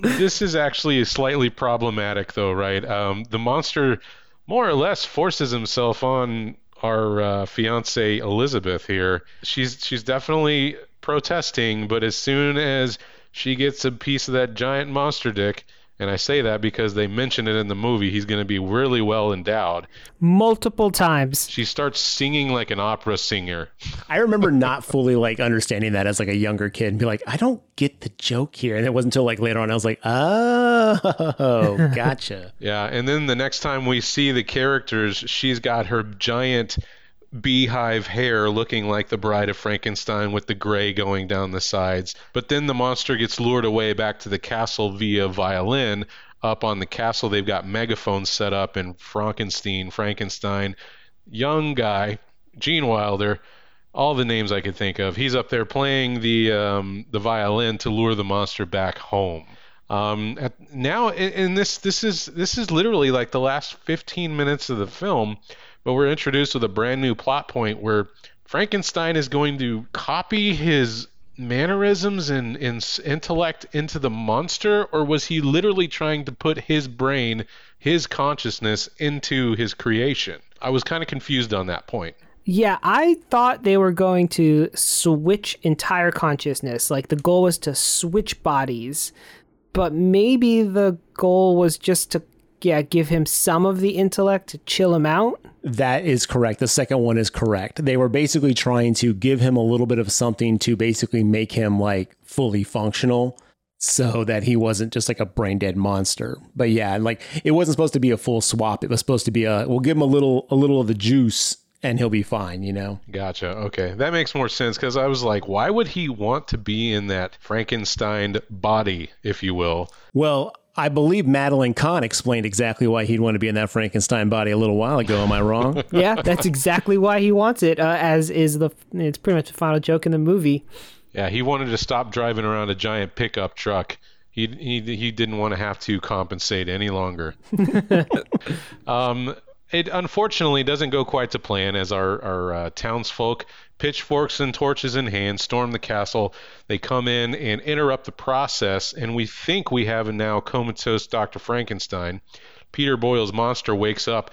this is actually slightly problematic, though, right? Um, the monster more or less forces himself on our uh, fiance Elizabeth here. She's she's definitely protesting, but as soon as she gets a piece of that giant monster dick, and I say that because they mention it in the movie. He's going to be really well endowed. Multiple times. She starts singing like an opera singer. I remember not fully like understanding that as like a younger kid and be like, I don't get the joke here. And it wasn't until like later on I was like, oh, gotcha. yeah. And then the next time we see the characters, she's got her giant beehive hair looking like the bride of Frankenstein with the gray going down the sides. But then the monster gets lured away back to the castle via violin. Up on the castle, they've got megaphones set up, and Frankenstein, Frankenstein, young guy, Gene Wilder, all the names I could think of. He's up there playing the um, the violin to lure the monster back home. Um, at, now, in this this is this is literally like the last 15 minutes of the film but we're introduced with a brand new plot point where Frankenstein is going to copy his mannerisms and, and intellect into the monster, or was he literally trying to put his brain, his consciousness into his creation? I was kind of confused on that point. Yeah, I thought they were going to switch entire consciousness. Like the goal was to switch bodies, but maybe the goal was just to yeah, give him some of the intellect to chill him out. That is correct. The second one is correct. They were basically trying to give him a little bit of something to basically make him like fully functional so that he wasn't just like a brain dead monster. But yeah, like it wasn't supposed to be a full swap. It was supposed to be a we'll give him a little a little of the juice and he'll be fine, you know? Gotcha. Okay. That makes more sense because I was like, why would he want to be in that Frankenstein body, if you will? Well, I believe Madeline Kahn explained exactly why he'd want to be in that Frankenstein body a little while ago. Am I wrong? yeah, that's exactly why he wants it. Uh, as is the it's pretty much the final joke in the movie. Yeah, he wanted to stop driving around a giant pickup truck. He he he didn't want to have to compensate any longer. um, it unfortunately doesn't go quite to plan as our, our uh, townsfolk, pitchforks and torches in hand, storm the castle. They come in and interrupt the process, and we think we have a now comatose Dr. Frankenstein. Peter Boyle's monster wakes up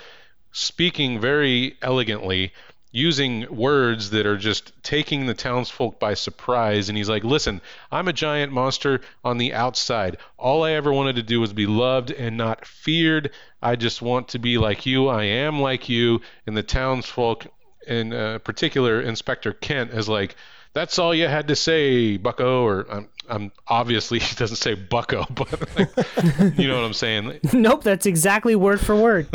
speaking very elegantly using words that are just taking the townsfolk by surprise. And he's like, Listen, I'm a giant monster on the outside. All I ever wanted to do was be loved and not feared. I just want to be like you. I am like you. And the townsfolk, in uh, particular, Inspector Kent, is like, that's all you had to say, Bucko. Or I'm, I'm obviously he doesn't say Bucko, but like, you know what I'm saying. nope, that's exactly word for word.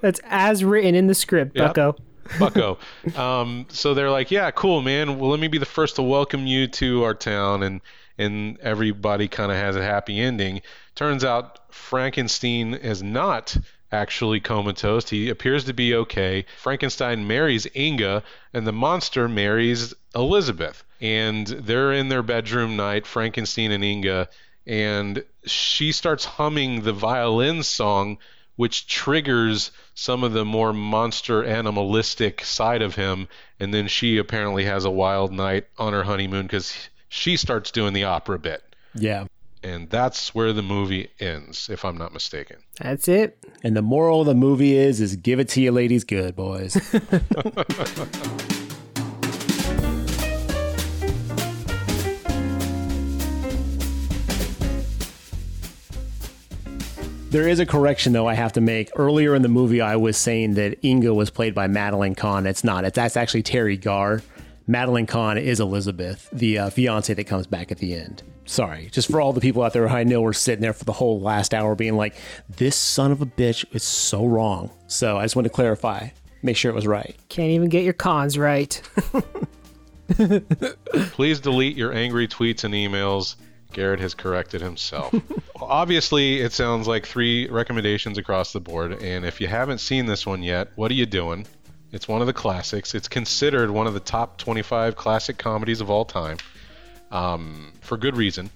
that's as written in the script, Yep. Bucko. Bucko. Um, so they're like, yeah, cool, man. Well, let me be the first to welcome you to our town, and and everybody kind of has a happy ending. Turns out Frankenstein is not actually comatose. He appears to be okay. Frankenstein marries Inga, and the monster marries Elizabeth. And they're in their bedroom night, Frankenstein and Inga, and she starts humming the violin song which triggers some of the more monster animalistic side of him and then she apparently has a wild night on her honeymoon because she starts doing the opera bit Yeah. And that's where the movie ends if i'm not mistaken That's it. And the moral of the movie is is give it to you ladies good, boys. There is a correction though I have to make. Earlier in the movie, I was saying that Inga was played by Madeline Kahn. It's not. It's that's actually Teri Garr. Madeline Kahn is Elizabeth, the uh, fiance that comes back at the end. Sorry, just for all the people out there who I know were sitting there for the whole last hour being like, "This son of a bitch is so wrong." So I just wanted to clarify, make sure it was right. Can't even get your cons right. please delete your angry tweets and emails garrett has corrected himself obviously it sounds like three recommendations across the board and if you haven't seen this one yet what are you doing it's one of the classics it's considered one of the top 25 classic comedies of all time um, for good reason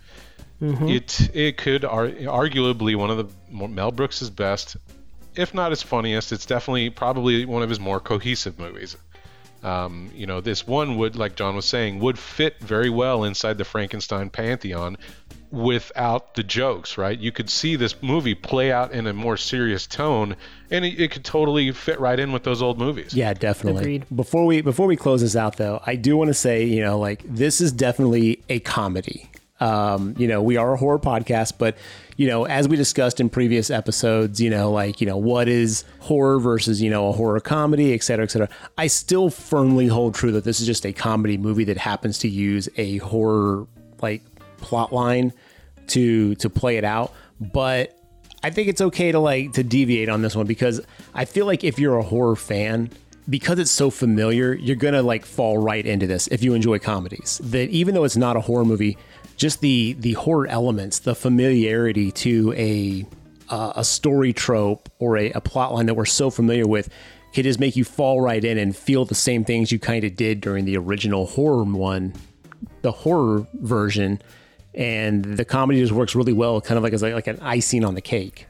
it it could ar- arguably one of the Mel Brooks's best, if not his funniest. It's definitely probably one of his more cohesive movies. Um, you know, this one would, like John was saying, would fit very well inside the Frankenstein pantheon without the jokes, right? You could see this movie play out in a more serious tone, and it, it could totally fit right in with those old movies. Yeah, definitely. Agreed. Before we before we close this out, though, I do want to say, you know, like this is definitely a comedy. Um, you know, we are a horror podcast, but you know, as we discussed in previous episodes, you know, like you know, what is horror versus you know a horror comedy, et cetera, et cetera. I still firmly hold true that this is just a comedy movie that happens to use a horror like plot line to to play it out, but I think it's okay to like to deviate on this one because I feel like if you're a horror fan, because it's so familiar, you're gonna like fall right into this if you enjoy comedies. That even though it's not a horror movie, just the the horror elements, the familiarity to a uh, a story trope or a, a plot line that we're so familiar with could just make you fall right in and feel the same things you kind of did during the original horror one, the horror version. And the comedy just works really well, kind of like as like, like an icing on the cake.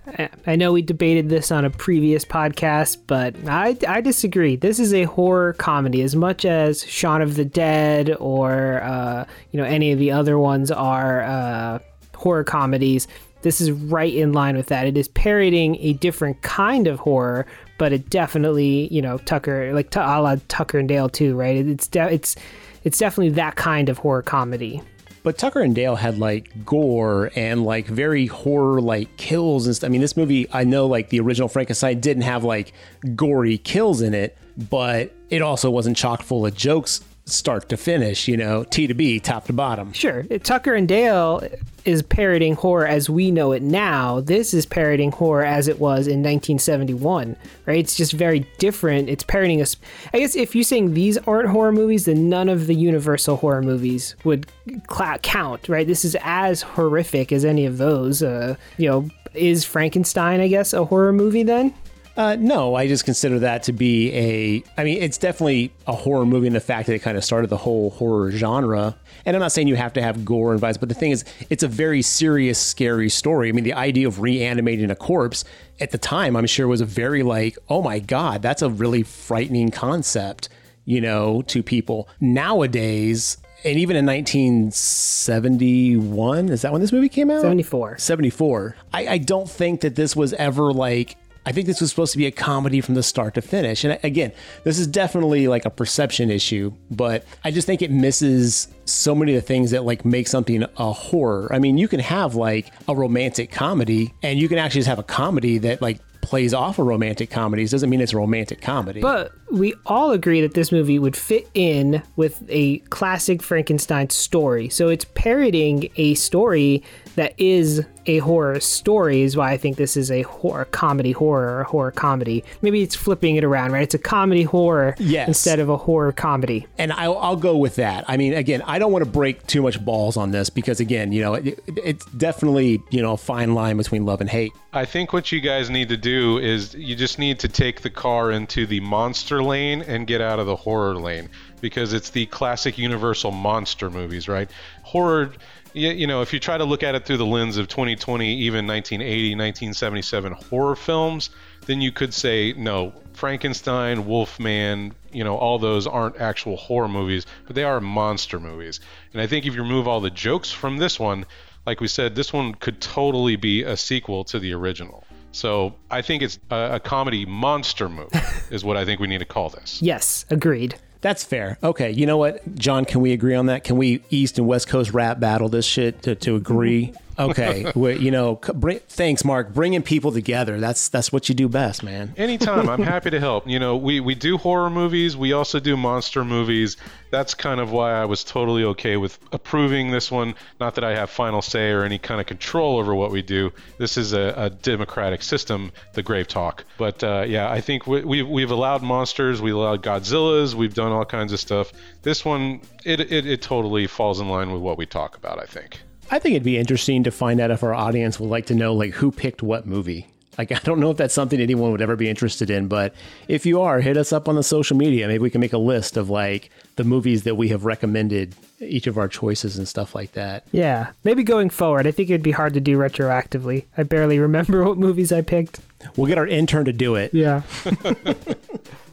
I- know we debated this on a previous podcast, but I, I disagree. This is a horror comedy as much as Shaun of the Dead or uh, you know any of the other ones are uh, horror comedies. This is right in line with that. It is parodying a different kind of horror, but it definitely you know Tucker like a la Tucker and Dale too, right? It's de- it's it's definitely that kind of horror comedy. But Tucker and Dale had like gore and like very horror like kills and stuff. I mean, this movie, I know like the original Frankenstein didn't have like gory kills in it, but it also wasn't chock full of jokes start to finish, you know, T to B, top to bottom. Sure, Tucker and Dale is parroting horror as we know it now. This is parroting horror as it was in 1971, right? It's just very different. It's parroting us. I guess if you're saying these aren't horror movies, then none of the Universal horror movies would cla count, right? This is as horrific as any of those. Uh, you know, is Frankenstein, I guess, a horror movie then? Uh, no, I just consider that to be a. I mean, it's definitely a horror movie in the fact that it kind of started the whole horror genre. And I'm not saying you have to have gore and violence, but the thing is, it's a very serious, scary story. I mean, the idea of reanimating a corpse at the time, I'm sure, was a very like, oh my god, that's a really frightening concept, you know, to people nowadays. And even in 1971, is that when this movie came out? 74. 74. I, I don't think that this was ever like I think this was supposed to be a comedy from the start to finish. And again, this is definitely like a perception issue, but I just think it misses so many of the things that like make something a horror. I mean, you can have like a romantic comedy and you can actually just have a comedy that like plays off of romantic comedies doesn't mean it's a romantic comedy. But we all agree that this movie would fit in with a classic Frankenstein story. So it's parodying a story that is a horror story is why I think this is a horror comedy horror or horror comedy. Maybe it's flipping it around, right? It's a comedy horror yes. instead of a horror comedy. And I'll, I'll, go with that. I mean, again, I don't want to break too much balls on this because, again, you know, it, it's definitely you know a fine line between love and hate. I think what you guys need to do is you just need to take the car into the monster lane and get out of the horror lane because it's the classic universal monster movies, right? Horror you know, if you try to look at it through the lens of 2020, even 1980, 1977 horror films, then you could say, no, Frankenstein, Wolfman, you know, all those aren't actual horror movies, but they are monster movies. And I think if you remove all the jokes from this one, like we said, this one could totally be a sequel to the original. So I think it's a, a comedy monster movie, is what I think we need to call this. Yes, agreed. That's fair. Okay, you know what, John? Can we agree on that? Can we East and West Coast rap battle this shit to, to agree? Okay, you know, bring, thanks, Mark. Bringing people together. That's that's what you do best, man. Anytime, I'm happy to help. You know, we we do horror movies. We also do monster movies. That's kind of why I was totally okay with approving this one. Not that I have final say or any kind of control over what we do. This is a, a democratic system, the GraveTalk. But uh, yeah, I think we, we we've allowed monsters. We allowed Godzillas. We've done all kinds of stuff. This one, it, it, it totally falls in line with what we talk about. I think. I think it'd be interesting to find out if our audience would like to know like who picked what movie. Like I don't know if that's something anyone would ever be interested in, but if you are, hit us up on the social media. Maybe we can make a list of like the movies that we have recommended, each of our choices and stuff like that. Yeah, maybe going forward, I think it'd be hard to do retroactively. I barely remember what movies I picked. We'll get our intern to do it. Yeah.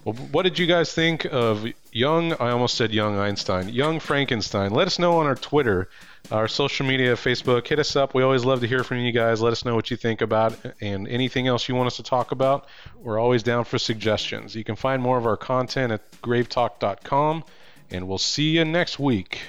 well, what did you guys think of young? I almost said young Einstein, young Frankenstein. Let us know on our Twitter our social media, Facebook. Hit us up. We always love to hear from you guys. Let us know what you think about and anything else you want us to talk about. We're always down for suggestions. You can find more of our content at gravetalk.com, and we'll see you next week.